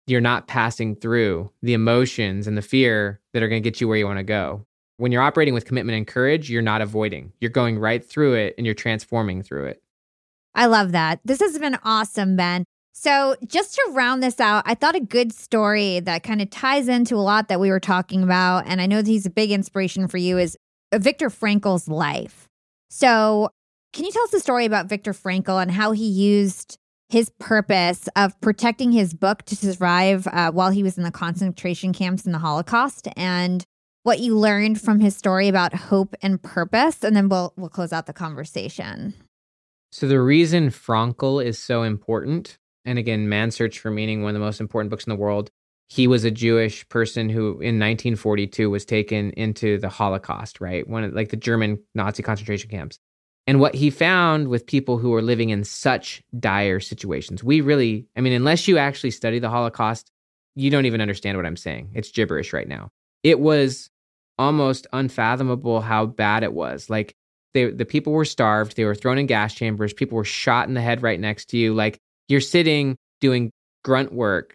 S1: you're not passing through the emotions and the fear that are going to get you where you want to go. When you're operating with commitment and courage, you're not avoiding. You're going right through it and you're transforming through it.
S2: I love that. This has been awesome, Ben. So, just to round this out, I thought a good story that kind of ties into a lot that we were talking about, and I know that he's a big inspiration for you, is Viktor Frankl's life. So, can you tell us the story about Viktor Frankl and how he used his purpose of protecting his book to survive uh, while he was in the concentration camps in the Holocaust and what you learned from his story about hope and purpose, and then we'll we'll close out the conversation.
S1: So the reason Frankl is so important, and again, Man's Search for Meaning, one of the most important books in the world. He was a Jewish person who, in 1942, was taken into the Holocaust, right? One of like the German Nazi concentration camps. And what he found with people who were living in such dire situations, we really, I mean, unless you actually study the Holocaust, you don't even understand what I'm saying. It's gibberish right now it was almost unfathomable how bad it was. Like they, the people were starved, they were thrown in gas chambers, people were shot in the head right next to you. Like you're sitting doing grunt work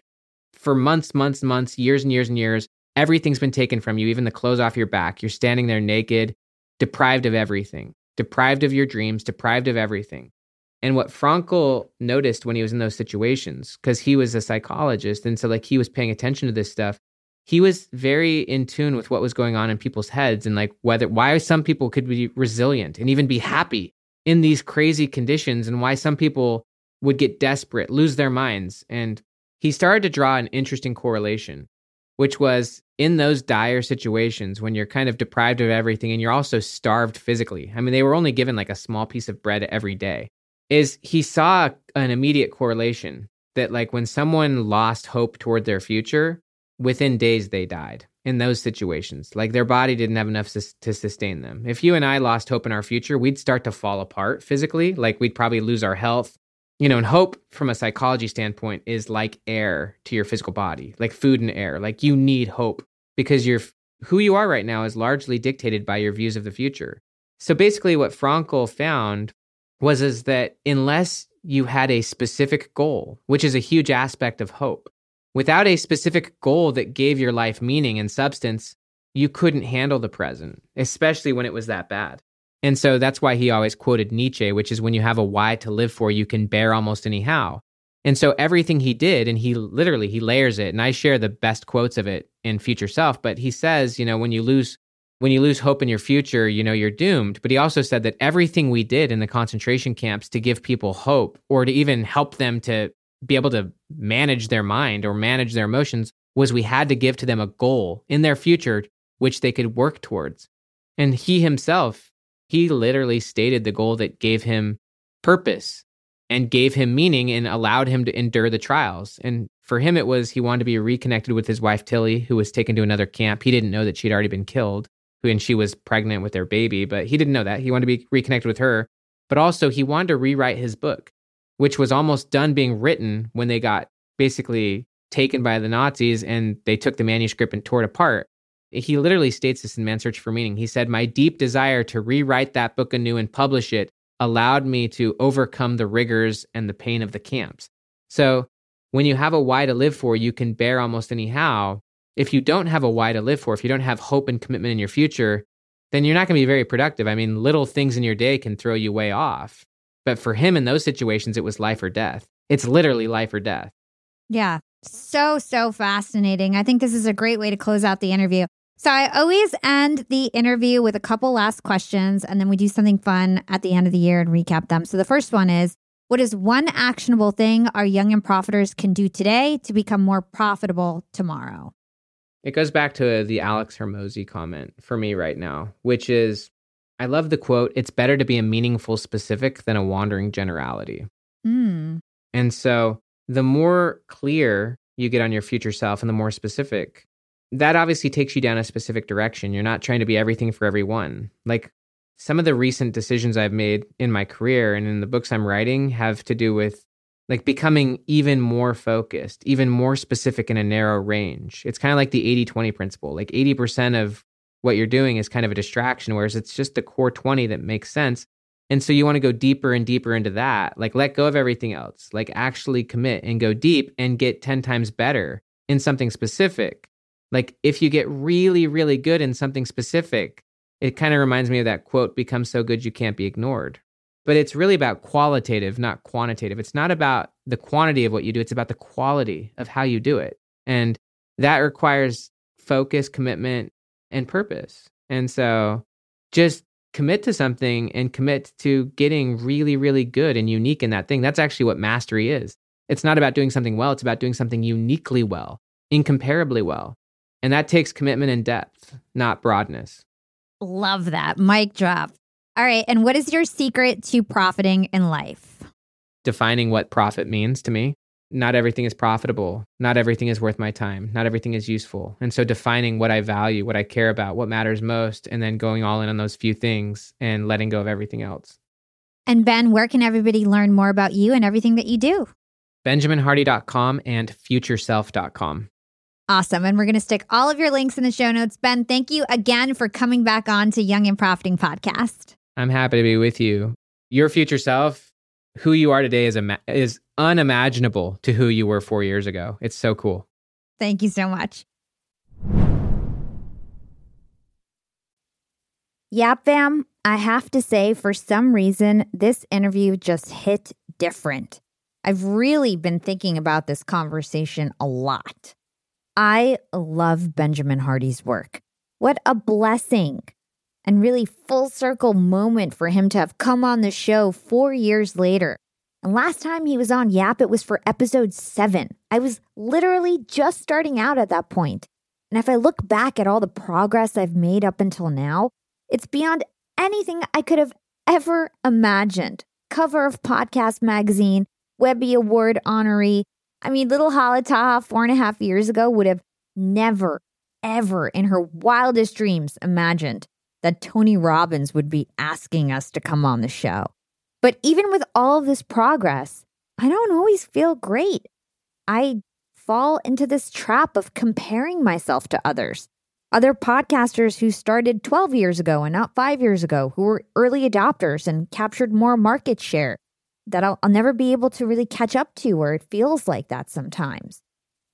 S1: for months, months, months, years and years and years. Everything's been taken from you, even the clothes off your back. You're standing there naked, deprived of everything. deprived of your dreams, deprived of everything. And what Frankl noticed when he was in those situations, because he was a psychologist, and so like he was paying attention to this stuff, he was very in tune with what was going on in people's heads and like whether why some people could be resilient and even be happy in these crazy conditions and why some people would get desperate, lose their minds. And he started to draw an interesting correlation, which was in those dire situations when you're kind of deprived of everything and you're also starved physically. I mean, they were only given like a small piece of bread every day. Is he saw an immediate correlation that like when someone lost hope toward their future, within days they died in those situations. Like their body didn't have enough to sustain them. If you and I lost hope in our future, we'd start to fall apart physically. Like we'd probably lose our health. You know, and hope from a psychology standpoint is like air to your physical body, like food and air. Like you need hope because you're who you are right now is largely dictated by your views of the future. So basically what Frankl found was is that unless you had a specific goal, which is a huge aspect of hope, Without a specific goal that gave your life meaning and substance, you couldn't handle the present, especially when it was that bad. And so that's why he always quoted Nietzsche, which is when you have a why to live for, you can bear almost any how. And so everything he did, and he literally he layers it, and I share the best quotes of it in Future Self. But he says, you know, when you lose when you lose hope in your future, you know, you're doomed. But he also said that everything we did in the concentration camps to give people hope or to even help them to be able to manage their mind or manage their emotions was we had to give to them a goal in their future which they could work towards. And he himself, he literally stated the goal that gave him purpose and gave him meaning and allowed him to endure the trials. And for him, it was he wanted to be reconnected with his wife, Tilly, who was taken to another camp. He didn't know that she'd already been killed and she was pregnant with their baby, but he didn't know that. He wanted to be reconnected with her. But also, he wanted to rewrite his book which was almost done being written when they got basically taken by the Nazis and they took the manuscript and tore it apart. He literally states this in Man's Search for Meaning. He said, My deep desire to rewrite that book anew and publish it allowed me to overcome the rigors and the pain of the camps. So when you have a why to live for, you can bear almost anyhow. If you don't have a why to live for, if you don't have hope and commitment in your future, then you're not going to be very productive. I mean, little things in your day can throw you way off. But for him in those situations, it was life or death. It's literally life or death.
S3: Yeah. So, so fascinating. I think this is a great way to close out the interview. So, I always end the interview with a couple last questions, and then we do something fun at the end of the year and recap them. So, the first one is What is one actionable thing our young and profiters can do today to become more profitable tomorrow?
S1: It goes back to the Alex Hormozi comment for me right now, which is I love the quote it's better to be a meaningful specific than a wandering generality.
S3: Mm.
S1: And so the more clear you get on your future self and the more specific, that obviously takes you down a specific direction. You're not trying to be everything for everyone. Like some of the recent decisions I've made in my career and in the books I'm writing have to do with like becoming even more focused, even more specific in a narrow range. It's kind of like the 80 20 principle. Like 80% of what you're doing is kind of a distraction, whereas it's just the core 20 that makes sense. And so you want to go deeper and deeper into that. Like let go of everything else. Like actually commit and go deep and get 10 times better in something specific. Like if you get really, really good in something specific, it kind of reminds me of that quote become so good you can't be ignored. But it's really about qualitative, not quantitative. It's not about the quantity of what you do, it's about the quality of how you do it. And that requires focus, commitment, and purpose. And so just commit to something and commit to getting really, really good and unique in that thing. That's actually what mastery is. It's not about doing something well, it's about doing something uniquely well, incomparably well. And that takes commitment and depth, not broadness.
S3: Love that. Mic drop. All right. And what is your secret to profiting in life?
S1: Defining what profit means to me not everything is profitable. Not everything is worth my time. Not everything is useful. And so defining what I value, what I care about, what matters most, and then going all in on those few things and letting go of everything else.
S3: And Ben, where can everybody learn more about you and everything that you do?
S1: BenjaminHardy.com and futureself.com.
S3: Awesome. And we're going to stick all of your links in the show notes. Ben, thank you again for coming back on to Young and Profiting Podcast.
S1: I'm happy to be with you. Your future self who you are today is ima- is unimaginable to who you were 4 years ago. It's so cool.
S3: Thank you so much. Yap fam, I have to say, for some reason, this interview just hit different. I've really been thinking about this conversation a lot. I love Benjamin Hardy's work. What a blessing and really full circle moment for him to have come on the show four years later. And last time he was on Yap, it was for episode seven. I was literally just starting out at that point. And if I look back at all the progress I've made up until now, it's beyond anything I could have ever imagined. Cover of Podcast Magazine, Webby Award honoree. I mean, little Hala Taha four and a half years ago would have never, ever in her wildest dreams imagined that Tony Robbins would be asking us to come on the show. But even with all this progress, I don't always feel great. I fall into this trap of comparing myself to others. Other podcasters who started 12 years ago and not five years ago, who were early adopters and captured more market share that I'll, I'll never be able to really catch up to, or it feels like that sometimes.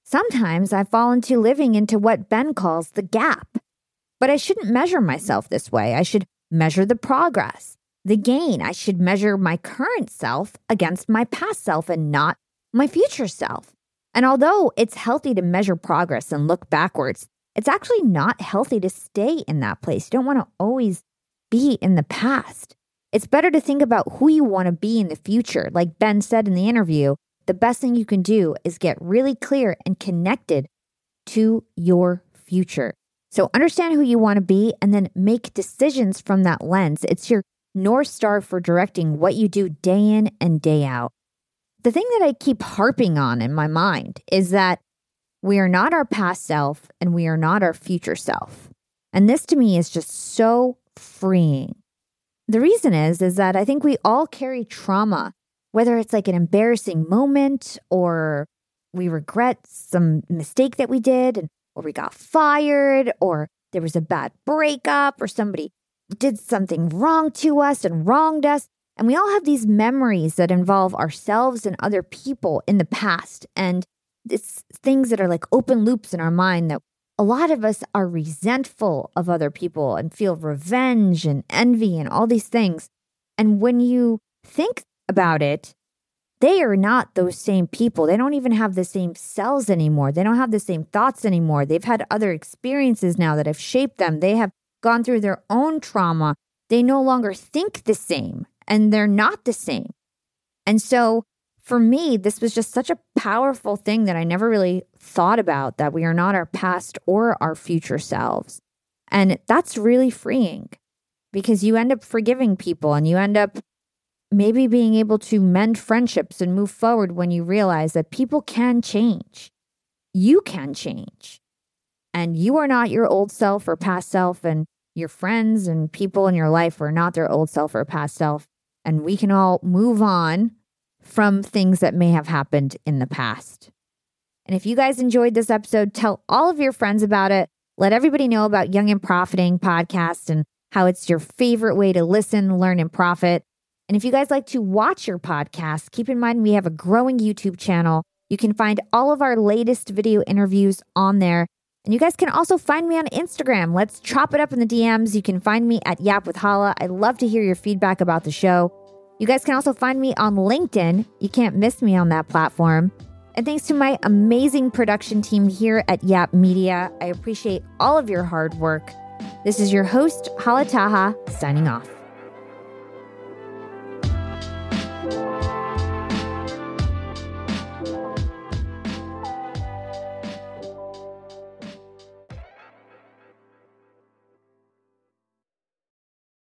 S3: Sometimes I fall into living into what Ben calls the gap. But I shouldn't measure myself this way. I should measure the progress, the gain. I should measure my current self against my past self and not my future self. And although it's healthy to measure progress and look backwards, it's actually not healthy to stay in that place. You don't want to always be in the past. It's better to think about who you want to be in the future. Like Ben said in the interview, the best thing you can do is get really clear and connected to your future. So understand who you want to be and then make decisions from that lens. It's your North Star for directing what you do day in and day out. The thing that I keep harping on in my mind is that we are not our past self and we are not our future self. And this to me is just so freeing. The reason is is that I think we all carry trauma, whether it's like an embarrassing moment or we regret some mistake that we did or we got fired or there was a bad breakup or somebody did something wrong to us and wronged us. And we all have these memories that involve ourselves and other people in the past. And it's things that are like open loops in our mind that a lot of us are resentful of other people and feel revenge and envy and all these things. And when you think about it, they are not those same people. They don't even have the same cells anymore. They don't have the same thoughts anymore. They've had other experiences now that have shaped them. They have gone through their own trauma. They no longer think the same and they're not the same. And so for me, this was just such a powerful thing that I never really thought about that we are not our past or our future selves. And that's really freeing because you end up forgiving people and you end up maybe being able to mend friendships and move forward when you realize that people can change. You can change. And you are not your old self or past self, and your friends and people in your life are not their old self or past self. And we can all move on from things that may have happened in the past. And if you guys enjoyed this episode, tell all of your friends about it. Let everybody know about Young and Profiting podcast and how it's your favorite way to listen, learn, and profit. And if you guys like to watch your podcast, keep in mind we have a growing YouTube channel. You can find all of our latest video interviews on there. And you guys can also find me on Instagram. Let's chop it up in the DMs. You can find me at Yap with Hala. I love to hear your feedback about the show. You guys can also find me on LinkedIn. You can't miss me on that platform. And thanks to my amazing production team here at Yap Media, I appreciate all of your hard work. This is your host, Hala Taha, signing off.